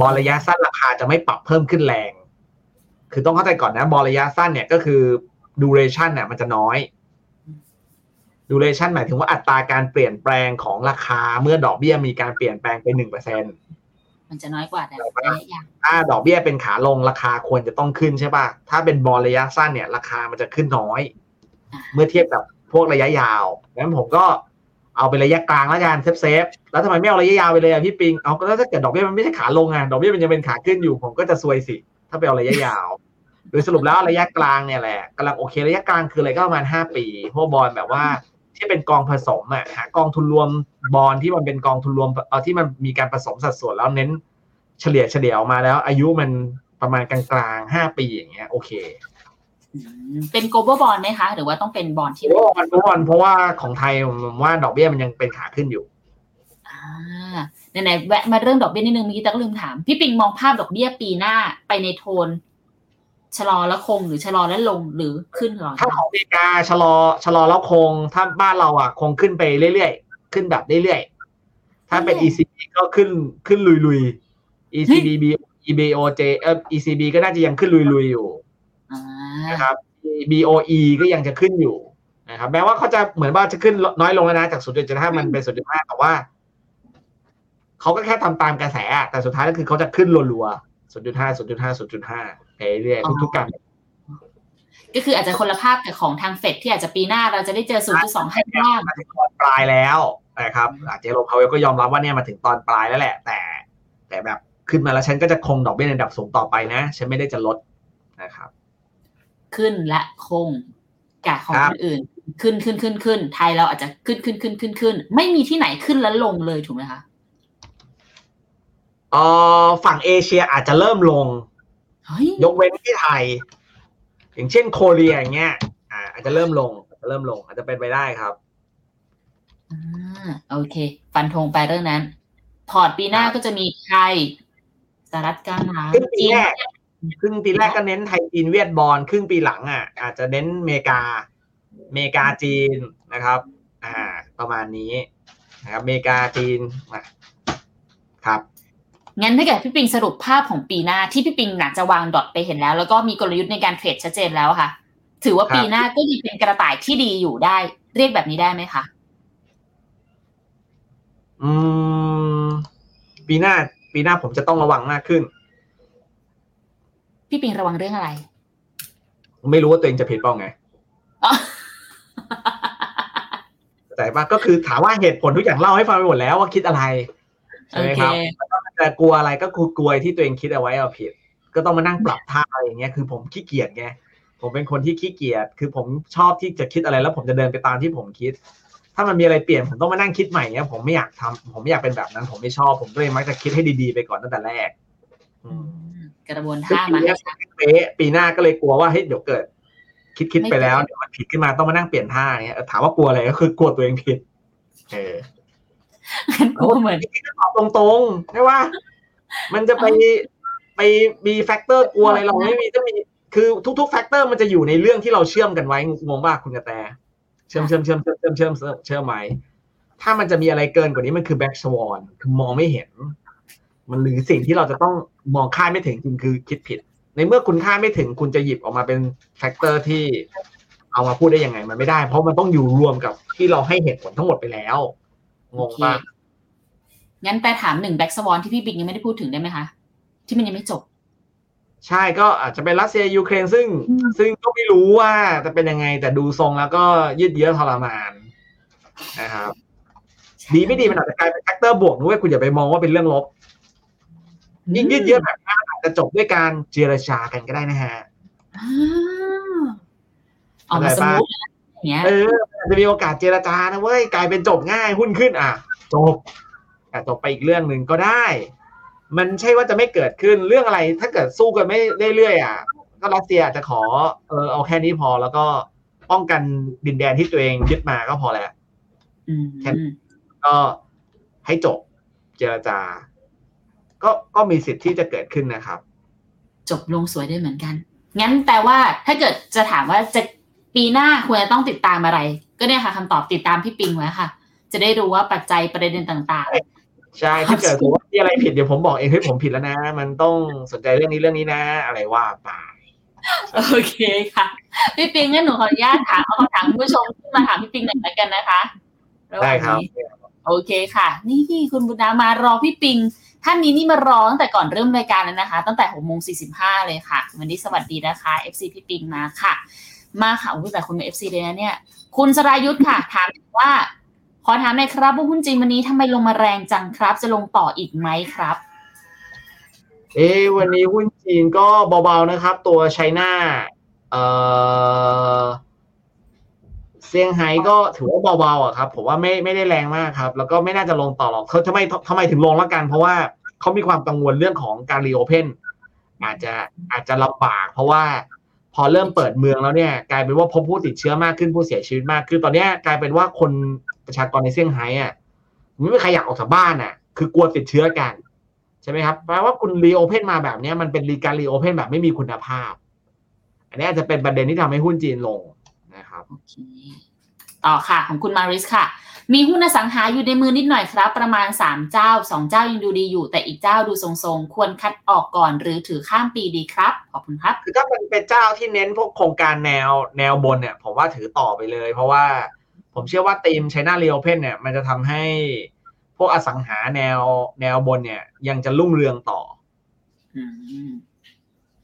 บอลระยะสั้นราคาจะไม่ปรับเพิ่มขึ้นแรง คือต้องเข้าใจก่อนนะ บอลระยะสั้นเนี่ยก็คือ duration เนี่ยมันจะน้อย duration หมายถึงว่าอัตราการเปลี่ยนแปลงของราคาเมื่อดอกเบี้ยมีการเปลี่ยนแปลงไปหนึ่งเปอร์เซ็นต์ มันจะน้อยกว่าแต่ระยะยาวถ้าดอกเบี้ยเป็นขาลงราคาควรจะต้องขึ้นใช่ป่ะ ถ้าเป็นบอลระยะสั้นเนี่ย ราคามันจะขึ้นน้อย เมื่อเทียบกับพวกระยะยาวงั้นผมก็เอาเป็นระยะกลางแล้วกัน safe safe ๆแล้วทำไมไม่เอาระยะยาวไปเลยอะพี่ปิง เอาก็แล้วถ้าเกิดดอกเบี้ยมันไม่ใช่ขาลงอะดอกเบี้ยมันจะเป็นขาขึ้นอยู่ ผมก็จะซวยสิ ถ้าไปเอาระยะยาว โดยสรุปแล้วระยะกลางเนี่ยแหละกำลังโอเคระยะกลางคืออะไรก็ประมาณห้าปีพวกบอลแบบว่า ที่เป็นกองผสมอะหากองทุนรวมบอลที่มันเป็นกองทุนรวมเอาที่มันมีการผสมสัดส่วนแล้วเน้นเฉลี่ยเฉลี่ยออกมาแล้ว อายุมันประมาณกลางๆห้าปีอย่างเงี้ยโอเคอืมเป็น global bond ไหมคะ หรือว่าต้องเป็นบอลที่เพราะว่ามันเพราะว่าเพราะว่าของไทยผมว่าดอกเบี้ยมันยังเป็นขาขึ้นอยู่อ่าไหนๆแวะมาเรื่องดอกเบี้ยนิดนึงเมื่อกี้ตั๊กลืมถาม พี่ปิงมองภาพดอกเบี้ยปีหน้าไปในโทน ชะลอแล้วคงหรือชะลอแล้วลงหรือขึ้นหรอถ้าของอเมริกาชะลอชะลอแล้วคง ถ้าบ้านเราอะ คงขึ้นไปเรื่อยๆ ขึ้นแบบเรื่อยๆ ถ้าเป็น ECB ก็ขึ้นขึ้นลุยๆ ECB B EBOJ เอ่อ ECB ก็น่าจะยังขึ้นลุยๆอยู่อ่านะครับ BOE ก็ยังจะขึ้นอยู่นะครับแม้ว่าเขาจะเหมือนว่าจะขึ้นน้อยลงแล้วนะจาก 0.75 มันเป็น 0.5 แต่ว่าเขาก็แค่ทำตามกระแสอะแต่สุดท้ายก็คือเขาจะขึ้นรัวๆ 0.5 0.5 0.5 ไปเรื่อยๆทุกๆการก็คืออาจจะคนละภาพกับของทางเฟดที่อาจจะปีหน้าเราจะได้เจอ 0.2ให้บ้างมาถึงตอนปลายแล้วนะครับอาเจโรพาวเวลก็ยอมรับว่าเนี่ยมาถึงตอนปลายแล้วแหละ แต่ แต่แบบขึ้นมาแล้วฉันก็จะคงดอกเบี้ยในระดับสูงต่อไปนะ ฉันไม่ได้จะลดนะครับ ขึ้นและคงกะของครับคนอื่น ขึ้นขึ้นขึ้นขึ้นไทยเราอาจจะขึ้นขึ้นขึ้นขึ้นขึ้น ไม่มีที่ไหนขึ้นแล้วลงเลยถูกไหมคะเออฝั่งเอเชียอาจจะเริ่มลงเฮ้ ยยกเว้นที่ไทย อย่างเช่นโคเรียอย่างเงี้ยอ่าอาจจะเริ่มลงอาจจะเริ่มลง อาจจะเป็นไปได้ครับอ่าโอเค ฟันธงไปเรื่องนั้น พอร์ตปีหน้าก็จะมีไทยสหรัฐกลางน้ครึ่งปีจีนแรกครึ่งปีแรกก็เน้นไทยจีนเวียดบอลครึ่งปีหลังอะ อาจจะเน้นเมกาเมกาจีนนะครับ อ่า ประมาณนี้นะครับเมกาจีนอะครับ งั้นถ้าเกิดพี่ปิงสรุปภาพของปีหน้าที่พี่ปิงหนักจะวางดอทไปเห็นแล้ว แล้วก็มีกลยุทธ์ในการเทรดชัดเจนแล้วค่ะ ถือว่าครับปีหน้าก็ยังเป็นกระต่ายที่ดีอยู่ได้ เรียกแบบนี้ได้ไหมคะอืม ปีหน้า ปีหน้าผมจะต้องระวังมากขึ้น พี่ปิงระวังเรื่องอะไร ไม่รู้ว่าตัวเองจะผิดเปล่าไงอ๋อแต่ว่าก็คือถามว่าเหตุผลทุกอย่างเล่าให้ฟังไปหมดแล้วว่าคิดอะไรใช่โอไหมเคครับ แต่กลัวอะไรก็คือกลัวที่ตัวเองคิดเอาไว้เอาผิด ก็ต้องมานั่งปรับท่าอะไรอย่างเงี้ยคือผมขี้เกียจไงผมเป็นคนที่ขี้เกียจคือผมชอบที่จะคิดอะไรแล้ว ผมจะเดินไปตามที่ผมคิด ถ้ามันมีอะไรเปลี่ยนผมต้องมานั่งคิดใหม่เงี้ยผมไม่อยากทำผมไม่อยากเป็นแบบนั้น ผมไม่ชอบผมก็เลยมักจะคิดให้ดีๆไปก่อนตั้งแต่แรกอืมกระบวนซึ่งท่าปีมาเนี้ยเป๊ะปีหน้าก็เลยกลัวว่าเฮ้ยเดี๋ยวเกิด คิดคิดไม่ไปแล้วเกิดเดี๋ยวมันผิดขึ้นมาต้องมานั่งเปลี่ยนท่าเงี้ยเออถามว่ากลัวอะไรก็คือกลัวตัวเองผิด เออ งั้นกูเหมือนตอบตรงๆไม่ว่า มันจะไปไปมี factor กลัวอะไรเราไม่มีจะมีคือทุกๆ factor มันจะอยู่ในเรื่องที่เราเชื่อมกันไว้งงป่ะคุณกระแตเชื่อมเชื่อมเชื่อมเชื่อมเชื่อมเชื่อมเชื่อมไหมถ้ามันจะมีอะไรเกินกว่านี้มันคือ black swan คือมองไม่เห็น มันหรือสิ่งที่เราจะต้องมองคาดไม่ถึงจริงคือคิดผิด ในเมื่อคุณคาดไม่ถึงคุณจะหยิบออกมาเป็น factor ที่เอามาพูดได้ยังไงมันไม่ได้ เพราะมันต้องอยู่รวมกับที่เราให้เหตุผลทั้งหมดไปแล้ว งงป่ะงั้นแต่ถามหนึ่ง black swan ที่พี่ปิงยังไม่ได้พูดถึงได้ไหมคะ ที่มันยังไม่จบ ใช่ก็อาจจะเป็นรัสเซียยูเครนซึ่งอืมซึ่งก็ไม่รู้ว่าจะเป็นยังไง แต่ดูทรงแล้วก็ยืดเยื้อทรมานนะครับดีไม่ดีมันอาจจะกลายเป็น factor บวกด้วยคุณอย่าไปมองว่าเป็นเรื่องลบยิ่งยืดเยื้อแบบนี้อาจจะจบด้วยการเจรจากันก็ได้นะฮะอ่าออกมา smoothนะอย่าง เงี้ยเอออาจจะมีโอกาสเจรจานะเว้ยกลายเป็นจบง่ายหุ้นขึ้นอะจบแต่จบไปอีกเรื่องหนึ่งก็ได้ มันใช่ว่าจะไม่เกิดขึ้นเรื่องอะไร ถ้าเกิดสู้กันไม่เรื่อยๆอะก็รัสเซียอาจจะขอเออเอาแค่นี้พอแล้วก็ป้องกันดินแดนที่ตัวเองยึดมาก็พอแล้วอืมแค่ก็ให้จบเจรจา ก็ก็มีสิทธิ์ที่จะเกิดขึ้นนะครับ จบลงสวยได้เหมือนกัน งั้นแปลว่าถ้าเกิดจะถามว่าจะ ปีหน้าควรจะต้องติดตามอะไร ก็เนี่ยค่ะคำตอบติดตามพี่ปิงไว้ค่ะ จะได้รู้ว่าปัจจัยประเด็นต่างใช่ถ้าเกิดสมมติว่ามีอะไรผิดเดี๋ยวผมบอกเองเฮ้ยผมผิดแล้วนะ มันต้องสนใจเรื่องนี้เรื่องนี้นะ อะไรว่าไปๆโอเคค่ะ พี่ปิงงั้นหนูขออนุญาตถามเอาคำถามคุณผู้ชมที่มาถามพี่ปิงหน่อยแล้วกันนะคะะหได้ว่างครับนี้โอเคค่ะนี่พี่คุณบุญนามารอพี่ปิง ท่านนี้นี่มารอตั้งแต่ก่อนเริ่มรายการแล้วนะคะ ตั้งแต่หกโมงสี่สิบห้าเลยค่ะ วันนี้สวัสดีนะคะ FC พี่ปิงมาค่ะ มาค่ะอุ้ยแต่คุณเป็น FC เลยนะเนี่ย คุณสรายุทธค่ะ ถามว่า ขอถามหน่อยครับว่าหุ้นจีนวันนี้ทำไมลงมาแรงจังครับ จะลงต่ออีกไหมครับ เอ้วันนี้หุ้นจีนก็เบาๆนะครับ ตัวไชน่าเอ่อเซี่ยงไฮ้ก็ถือว่าเบาๆอะครับผมว่าไม่ไม่ได้แรงมากครับ แล้วก็ไม่น่าจะลงต่อหรอกเขาทำไมทำไมถึงลงละกัน เพราะว่าเขามีความกังวลเรื่องของการรีโอเพนอาจจะอาจจะลำบากเพราะว่า พอเริ่มเปิดเมืองแล้วเนี่ยกลายเป็นว่าพบผู้ติดเชื้อมากขึ้นผู้เสียชีวิตมากขึ้นตอนนี้กลายเป็นว่าคนประชากรในเซี่ยงไฮ้อะไม่มีใครอยากออกจากบ้านอะ คือกลัวติดเชื้อกันใช่ไหมครับแปลว่าคุณรีโอเพนมาแบบนี้มันเป็นรีการรีโอเพนแบบไม่มีคุณภาพ อันนี้อาจจะเป็นประเด็นที่ทำให้หุ้นจีนลงนะครับต่อค่ะของคุณมาริสค่ะ มีหุ้นอสังหาอยู่ในมือนิดหน่อยครับ ประมาณ 3 เจ้า 2 เจ้ายังดูดีอยู่ แต่อีกเจ้าดูทรงๆ ควรคัดออกก่อนหรือถือข้ามปีดีครับ ขอบคุณครับ คือถ้ามันเป็นเจ้าที่เน้นพวกโครงการแนวแนวบนเนี่ย ผมว่าถือต่อไปเลย เพราะว่าผมเชื่อว่าธีม China r e o p e n เนี่ยมันจะทำให้พวกอสังหาแนวแนวบนเนี่ย ยังจะรุ่งเรืองต่ออืม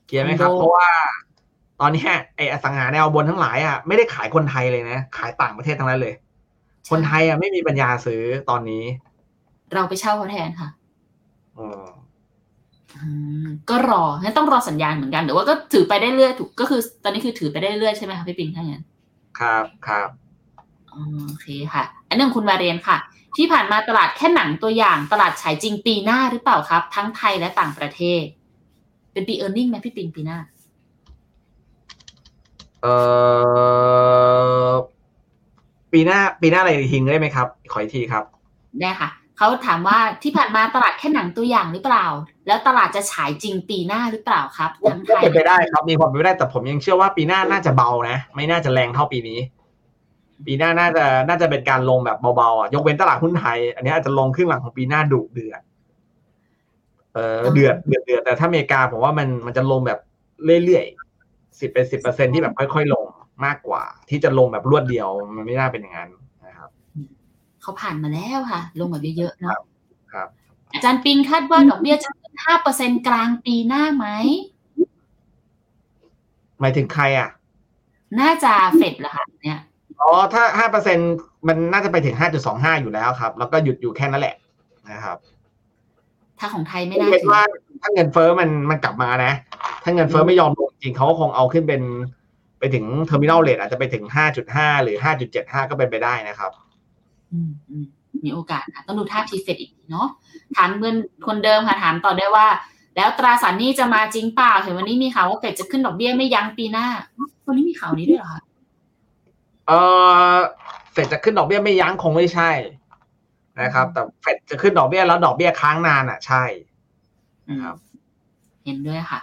เกียร์ไหมครับโอ้เพราะว่าตอนเนี้ยไออสังหาแนวบนทั้งหลายอะไม่ได้ขายคนไทยเลยนะ ขายต่างประเทศทั้งนั้นเลย คนไทยอะไม่มีปัญญาซื้อตอนนี้ เราไปเช่าเขาแทนค่ะอืมอืมก็รองั้นต้องรอสัญญาณเหมือนกันหรือว่าก็ถือไปได้เรื่อยถูกก็คือ ตอนนี้คือถือไปได้เรื่อยใช่ไหมคะพี่ปิงถ้าอย่างนั้นครับครับอ๋อโอเคค่ะ อันนี้ของคุณวาเรียนค่ะ ที่ผ่านมาตลาดแค่หนังตัวอย่าง ตลาดฉายจริงปีหน้าหรือเปล่าครับ ทั้งไทยและต่างประเทศ เป็นปีเออร์เน็งไหมพี่ปิงปีหน้า เอ่อ ปีหน้าปีหน้าอะไรทิ้งได้ไหมครับ ขออีกทีครับได้ค่ะเขาถามว่าที่ผ่านมาตลาดแค่หนังตัวอย่างหรือเปล่า แล้วตลาดจะฉายจริงปีหน้าหรือเปล่าครับทั้งไทก็ยเป็นไปได้ครับมีความเป็นไปได้แต่ผมยังเชื่อว่าปีหน้าน่าจะเบานะ ไม่น่าจะแรงเท่าปีนี้ ปีหน้าน่าจะน่าจะเป็นการลงแบบเบาๆอะยกเว้นตลาดหุ้นไทย อันนี้อาจจะลงครึ่งหลังของปีหน้าดุเดือดเออเดือดเดือดเดือดแต่ถ้าอเมริกาผมว่ามันมันจะลงแบบเรื่อยๆสิบเป็นสิบเปอร์เซ็นที่แบบค่อยๆลง มากกว่า ที่จะลงแบบรวดเดียวมันไม่น่าเป็นอย่างนั้นนะครับเขาผ่านมาแล้วค่ะ ลงแบบเยอะๆเนาะครับ อาจารย์ปิงคาดว่าดอกเบี้ยจะขึ้นห้าเปอร์เซ็นกลางปีหน้าไหมหมายถึงใครอะ น่าจะเฟดเหรอคะเนี่ยอ๋อถ้าห้าเปอร์เซ็นมันน่าจะไปถึงห้าจุดสองห้าอยู่แล้วครับ แล้วก็หยุดอยู่แค่นั้นแหละนะครับ ถ้าของไทยไม่ไม่น่าเป็นถึงว่าถ้าเงินเฟ้อมันมันกลับมานะ ถ้าเงินเฟ้อไม่ยอมลงจริงเขาก็คงเอาขึ้นเป็น ไปถึง terminal rate อาจจะไปถึงห้าจุดห้าหรือห้าจุดเจ็ดห้าก็เป็นไปได้นะครับอืมอืมมีโอกาสค่ะต้องดูท่าทีเฟดอีกทีเนาะถามเงินคนเดิมค่ะถามต่อได้ว่า แล้วตราสารหนี้จะมาจริงเปล่าเห็นวันนี้มีข่าวว่าเฟดจะขึ้นดอกเบี้ยไม่ยั้งปีหน้าวันนี้มีข่าวนี้ด้วยเหรอคะเออเฟดจะขึ้นดอกเบี้ยไม่ยั้งคงไม่ใช่นะครับ แต่เฟดจะขึ้นดอกเบี้ยแล้วดอกเบี้ยค้างนานอะ ใช่อืมครับ เห็นด้วยค่ะ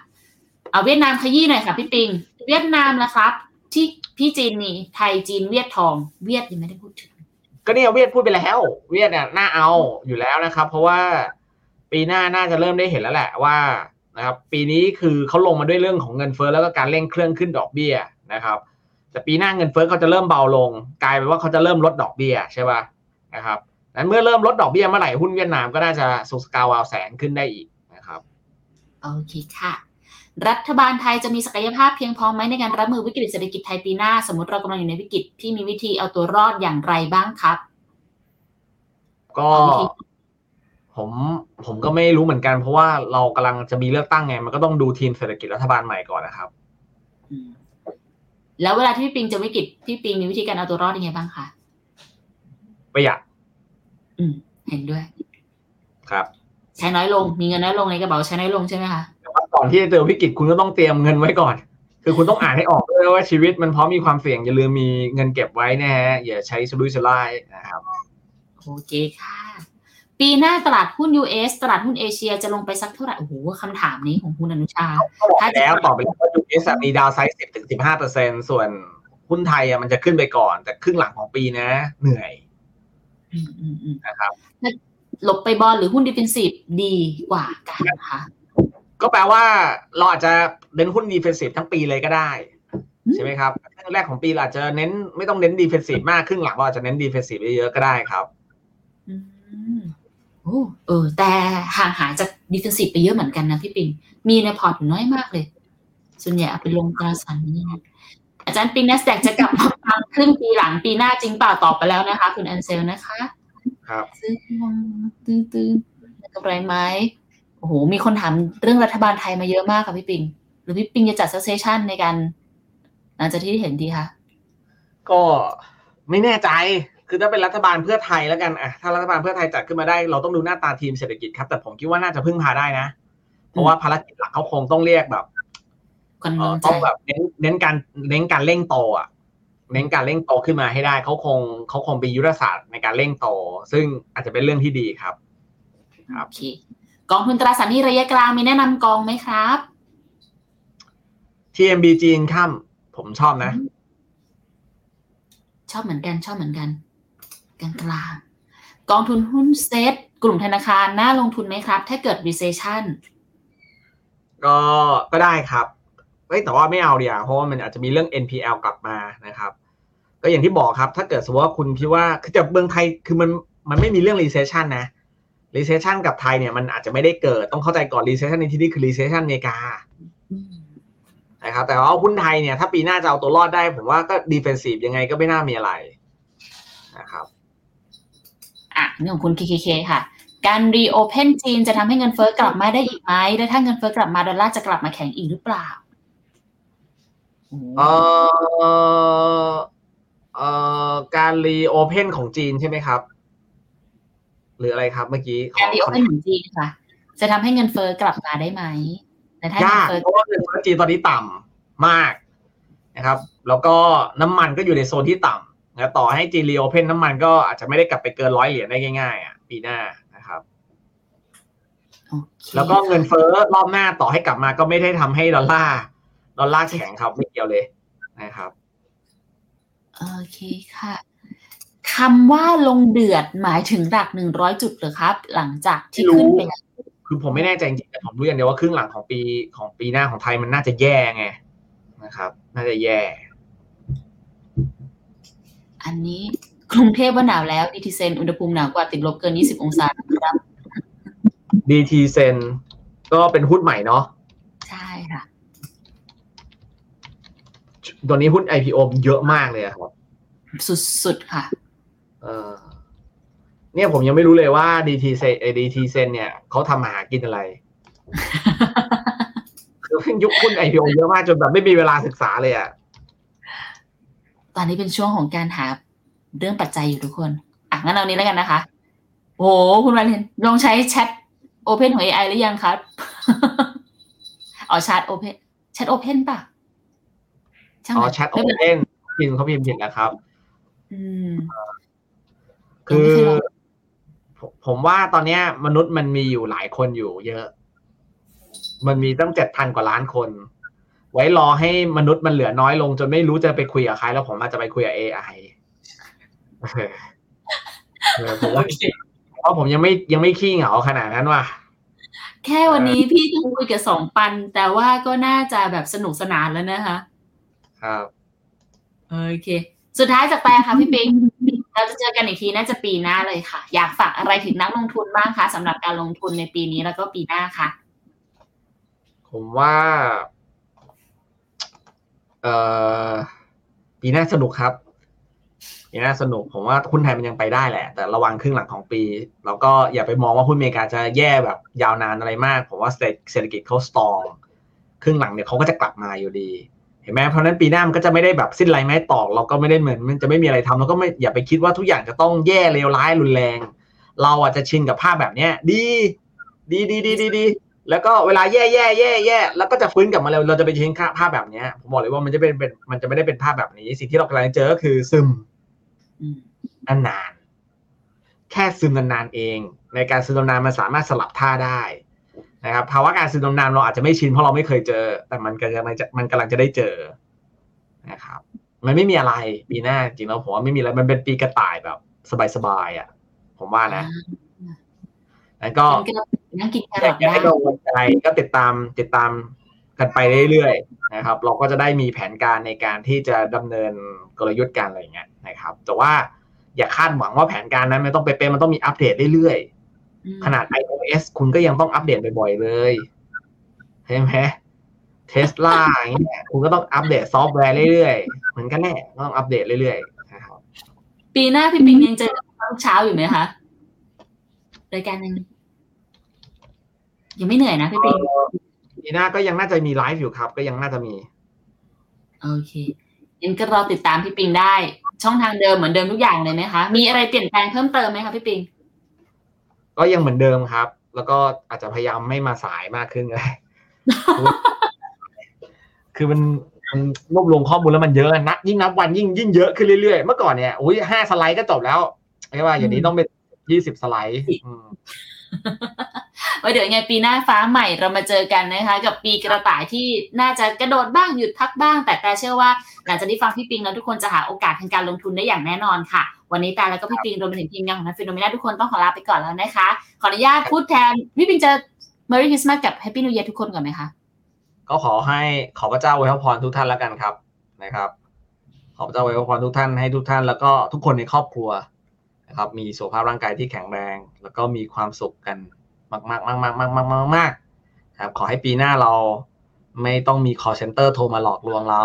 เอาเวียดนามขยี้หน่อยค่ะพี่ปิง เวียดนามนะครับ ที่พี่จีนมีไทยจีนเวียดทอง เวียดยังไม่ได้พูดถึง ก็เนี่ยเวียดพูดไปแล้ว เวียดเนี่ยน่าเอาอยู่แล้วนะครับ เพราะว่าปีหน้าน่าจะเริ่มได้เห็นแล้วแหละว่านะครับ ปีนี้คือเขาลงมาด้วยเรื่องของเงินเฟ้อแล้วก็การเร่งเครื่องขึ้นดอกเบี้ยนะครับ แต่ปีหน้าเงินเฟ้อเขาจะเริ่มเบาลง กลายเป็นว่าเขาจะเริ่มลดดอกเบี้ยใช่ป่ะนะครับนั้นเมื่อเริ่มลดดอกเบี้ยเมื่อไหร่หุ้นเวียดนามก็น่าจะสุกสกาวาวแสนขึ้นได้อีกนะครับโอเคค่ะ รัฐบาลไทยจะมีศักยภาพเพียงพอไหมในการรับมือวิกฤตเศรษฐกิจไทยปีหน้า สมมติเรากำลังอยู่ในวิกฤตที่มีวิธีเอาตัวรอดอย่างไรบ้างครับ ก็เอาวิธีผมผมก็ไม่รู้เหมือนกัน เพราะว่าเรากำลังจะมีเลือกตั้งไง มันก็ต้องดูทีมเศรษฐกิจรัฐบาลใหม่ก่อนนะครับอืมแล้วเวลาที่พี่ปิงเจะวิกฤตพี่ปิงมีวิธีการเอาตัวรอดยังไงบ้างคะประหยัดอืม เห็นด้วย ครับ ใช้น้อยลง มีเงินน้อยลงในกระเป๋าใช้น้อยลงใช่ไหมคะแต่ว่า ก่อนที่จะเจอวิกฤตคุณก็ต้องเตรียมเงินไว้ก่อน คือคุณต้องอ่านให้ออกด้วยว่าชีวิตมันพร้อมมีความเสี่ยงอย่าลืมมีเงินเก็บไว้นะฮะอย่าใช้สุรุ่ยสุร่ายนะครับโอเคค่ะ ปีหน้าตลาดหุ้น US ตลาดหุ้นเอเชียจะลงไปสักเท่าไหร่โอ้โหคำถามนี้ของคุณอนุชาก็บอกไปแล้วตอบไปแล้วว่า US อะมี down side สิบถึงสิบห้าเปอร์เซ็นส่วนหุ้นไทยอะมันจะขึ้นไปก่อน แต่ครึ่งหลังของปีนะ เหนื่อยอืมอืมอืมนะครับหลบไปบอลหรือหุ้นดิฟ e นซีฟดีกว่ากันคะ ก็แปลว่าเราอาจจะเน้นหุ้น defensive ทั้งปีเลยก็ได้ใช่ไหมครับครึ่งแรกของปีเราอาจจะเน้นไม่ต้องเน้น defensive มากครึ่งหลังเราอาจจะเน้น defensive เยอะๆก็ได้ครับอืมโอ้เออ แต่ห่างหายจากดิฟ e นซีฟไปเยอะเหมือนกันนะพี่ปิง มีในพอร์ตอยู่น้อยมากเลย ส่วนใหญ่เอาไปลงตราสารหนี้อาจารย์ปิง Nasdaq จะกลับมาพังครึ่งปีหลังปีหน้าจริงเปล่าตอบไปแล้วนะคะ คุณอันเซลนะคะ ครับ ซื้อตื้อตื้อๆกำไรไหม โอ้โหมีคนถามเรื่องรัฐบาลไทยมาเยอะมากค่ะพี่ปิง หรือพี่ปิงจะจัด session ในการ หลังจากที่เห็นดีคะก็ไม่แน่ใจคือถ้าเป็นรัฐบาลเพื่อไทยแล้วกันอะถ้ารัฐบาลเพื่อไทยจัดขึ้นมาได้ เราต้องดูหน้าตาทีมเศรษฐกิจครับ แต่ผมคิดว่าน่าจะพึ่งพาได้นะ เพราะว่าภารกิจหลักเขาคงต้องเรียกแบบกันเอ่เมือองใจต้องแบบเน้นเน้นการเน้นการเร่งโตอะ เน้นการเร่งโตขึ้นมาให้ได้เขาคงเขาคงมียุทธศาสตร์ในการเร่งโต ซึ่งอาจจะเป็นเรื่องที่ดีครับ ครับโอเค กองทุนตราสารหนี้ระยะกลางมีแนะนำกองไหมครับ TMB จีนค่ำผมชอบนะ ชอบเหมือนกันชอบเหมือนกันกลางกลางๆกองทุนหุ้นเซ็ตกลุ่มธนาคารน่าลงทุนไหมครับ ถ้าเกิด recession ก็ก็ได้ครับเฮ้ยแต่ว่าไม่เอาเดียวาเพราะว่ามันอาจจะมีเรื่อง NPL กลับมานะครับ ก็อย่างที่บอกครับ ถ้าเกิดสมมติว่าคุณคิดว่าคือจะเมืองไทยคือมันมันไม่มีเรื่อง recession นะ recession กับไทยเนี่ยมันอาจจะไม่ได้เกิดต้องเข้าใจก่อน recession ในที่นี้คือ recession อเมริกานะครับแต่ว่าหุ้นไทยเนี่ยถ้าปีหน้าจะเอาตัวรอดได้ ผมว่าก็ดีเฟนซีฟยังไงก็ไม่น่ามีอะไรนะครับอะนี่ของคุณ KKK ค่ะการ reopen จีนจะทำให้เงินเฟ้อกลับมาได้อีกไหมและถ้าเงินเฟ้อกลับมาดอลลาร์จะกลับมาแข็งอีกหรือเปล่าโอ้เอ่อเอ่อการรีโอเพนของจีนใช่ไหมครับ หรืออะไรครับเมื่อกี้ขอการ reopen ของจีนค่ะ จะทำให้เงินเฟ้อกลับมาได้ไหมและถ้าเงิยานกเฟ้อเพราะว่าเงินเฟ้อจีนตอนนี้ต่ำมากนะครับ แล้วก็น้ำมันก็อยู่ในโซนที่ต่ำนะต่อให้จีน reopen น้ำมันก็อาจจะไม่ได้กลับไปเกินร้อยเหรียญได้ง่ายๆอะปีหน้านะครับโอเคแล้วก็เงินเฟ้อรอบหน้าต่อให้กลับมาก็ไม่ได้ทำให้ดอลลาร์ดอลลาร์แข็งครับไม่เกี่ยวเลยนะครับโอเคค่ะ คำว่าลงเดือดหมายถึงหลักหนึ่งร้อยจุดเหรือครับ หลังจากที่ขึ้นไปแล้วคือผมไม่แน่ใจจริงๆแต่ผมรู้อย่างเดียวว่าครึ่งหลังของปีของปีหน้าของไทยมันน่าจะแย่ไงนะครับ น่าจะแย่ อันนี้กรุงเทพว่าหนาวแล้วดีทีเซนอุณหภูมิหนาวกว่าติดลบเกิน 20 องศาครับ DT เซนก็เป็นหุ้นใหม่เนาะใช่ค่ะตัวนี้หุ้น IPO เยอะมากเลยอะครับ สุดๆค่ะ เออเนี่ยผมยังไม่รู้เลยว่า DT เซน DT เซนเนี่ยเขาทำมาหากินอะไรคือเพิ่งยุคหุ้น IPO เยอะมากจนแบบไม่มีเวลาศึกษาเลยอะตอนนี้เป็นช่วงของการหาเรื่องปัจจัยอยู่ทุกคน อะงั้นเอานี้แล้วกันนะคะ โอ้โหคุณวาเลนลองใช้แชทโอเพนของ AI หรือยังครับอ๋อแชทโอเพนแชทโอเพนป่ะช่างอ๋อมันแชทโอไม่เป็นเพไรนพิมพ์เขาพิมพ์ผิดนะครับ อืม คือยังไม่เคยลองผมผมว่าตอนเนี้ยมนุษย์มันมีอยู่หลายคนอยู่ เยอะ มันมีตั้งเจ็ดพันกว่าล้านคน ไว้รอให้มนุษย์มันเหลือน้อยลง จนไม่รู้จะไปคุยกับใคร แล้วผมอาจจะไปคุยกับ AI เออเออผมว่าเพราะผมยังไม่ยังไม่ขี้เหงาขนาดนั้นว่ะแค่วันนี้พี่ต้องคุยกับสองปัน แต่ว่าก็น่าจะแบบสนุกสนานแล้วนะคะ ครับ โอเค สุดท้ายจากแปลค่ะพี่ปิง เราจะเจอกันอีกทีน่าจะปีหน้าเลยค่ะ อยากฝากอะไรถึงนักลงทุนบ้างคะสำหรับการลงทุนในปีนี้แล้วก็ปีหน้าค่ะผมว่าเอ่อปีหน้าสนุกครับปีหน้าสนุกผมว่าหุ้นไทยมันยังไปได้แหละ แต่ระวังครึ่งหลังของปี แล้วก็อย่าไปมองว่าหุ้นอเมริกาจะแย่แบบยาวนานอะไรมาก ผมว่าเศรษฐกิจเขาสตรอง ครึ่งหลังเนี่ยเขาก็จะกลับมาอยู่ดี ห็นไหมเพราะฉะนั้นปีหน้ามันก็จะไม่ได้แบบสิ้นไรไม้ตอกเราก็ไม่ได้เหมือนมันจะไม่มีอะไรทำเราก็ไม่อย่าไปคิดว่าทุกอย่างจะต้องแย่เลวร้ายรุนแรง เราอาจจะชินกับภาพแบบเนี้ยดีดีดีดีดีดีแล้วก็เวลาแย่แย่แย่แย่แล้วก็จะฟื้นกลับมาเร็วเราจะไปชินภาพแบบเนี้ยผมบอกเลยว่ามันจะเป็นเป็นมันจะไม่ได้เป็นภาพแบบนี้ สิ่งที่เรากำลังเจอก็คือซึมอืมนานๆแค่ซึมนานๆเอง ในการซึมนานๆมันสามารถสลับท่าได้ นะครับภาวะการซึมนานๆเราอาจจะไม่ชินเพราะเราไม่เคยเจอ แต่มันกำลังจะมันกำลังจะได้เจอนะครับ มันไม่มีอะไรปีหน้าจริงแล้วผมว่าไม่มีอะไรมันเป็นปีกระต่ายแบบ สบายๆอะ ผมว่านะแล้วก็งั้นก็นั่งกินแคอรยาอกทจะได้ให้กังวลใจก็ติดตามติดตามกันไปเรื่อยๆนะครับ เราก็จะได้มีแผนการในการที่จะดำเนินกลยุทธ์การอะไรอย่างเงี้ยนะครับ แต่ว่าอย่าคาดหวังว่าแผนการนั้นไม่ต้องไปเป็นมันต้องมีอัปเดตเรื่อยๆอืม ขนาด iOS คุณก็ยังต้องอัปเดตบ่อยๆเลยเห็นไหมเทสลาอย่างเงี้ยคุณก็ต้องอัปเดตซอฟต์แวร์เรื่อยๆเหมือนกันแน่ก็ต้องอัปเดตเรื่อยๆนะครับปีหน้าพี่ปิงยังเจอทุกเช้าอยู่ไหมคะรายการหนึ่งยังไม่เหนื่อยนะพี่ปิงปีหน้าก็ยังน่าจะมีไลฟ์อยู่ครับ ก็ยังน่าจะมี โอเคยังก็รอติดตามพี่ปิงได้ ช่องทางเดิมเหมือนเดิมทุกอย่างเลยไหมคะ มีอะไรเปลี่ยนแปลงเพิ่มเติมไหมคะพี่ปิง ก็ยังเหมือนเดิมครับ แล้วก็อาจจะพยายามไม่มาสายมากขึ้นเลยคือมันมันรวบรวมข้อมูลแล้วมันเยอะนะยิ่งนับวันยิ่งยิ่งเยอะขึ้นเรื่อยๆ เมื่อก่อนเนี่ยอุ้ยห้าสไลด์ก็จบแล้วใช่ป่ะอย่างนี้ต้องเป็นยี่สิบสไลด์อืมไว้เดี๋ยวยังไงปีหน้าฟ้าใหม่เรามาเจอกันนะคะ กับปีกระต่ายที่น่าจะกระโดดบ้างหยุดพักบ้าง แต่แต่เชื่อว่าหลังจากที่ฟังพี่ปิงแล้วทุกคนจะหาโอกาสทางการลงทุนได้อย่างแน่นอนค่ะ วันนี้ตาแล้วก็พี่ปิงรวมไปถึงทีมงานของนักฟิโนเมนาทุกคนต้องขอลาไปก่อนแล้วนะคะ ขออนุญาตพูดแทน พี่ปิงจะ Merry Christmas กับ Happy New Year ทุกคนก่อนไหมคะ ก็ขอให้ขอพระเจ้าอวยพรทุกท่านแล้วกันครับนะครับ ขอพระเจ้าอวยพรทุกท่านให้ทุกท่านแล้วก็ทุกคนในครอบครัวนะครับ มีสุขภาพร่างกายที่แข็งแรง แล้วก็มีความสุขกันมากมากมากมากมากมากมากมากครับขอให้ปีหน้าเราไม่ต้องมี call center โทรมาหลอกลวงเรา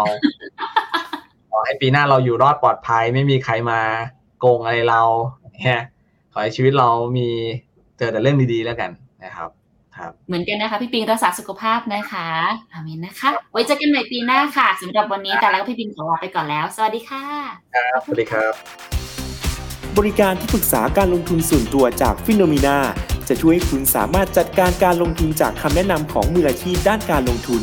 ขอให้ปีหน้าเราอยู่รอดปลอดภัย ไม่มีใครมา โกงอะไรเราเนี่ยขอให้ชีวิตเรามีเจอแต่เรื่องดีๆแล้วกันนะครับ ครับ เหมือนกันนะคะพี่ปิงรักษาสุขภาพนะคะอาเมนนะคะ ไว้เจอกันใหม่ปีหน้าค่ะสำหรับวันนี้แต่แล้วก็พี่ปิงขอลาไปก่อนแล้ว สวัสดีค่ะครับสวัสดีครับ บริการที่ปรึกษาการลงทุนส่วนตัวจากฟิโนมีนาจะช่วยให้คุณสามารถจัดการการลงทุนจากคำแนะนำของมืออาชีพด้านการลงทุน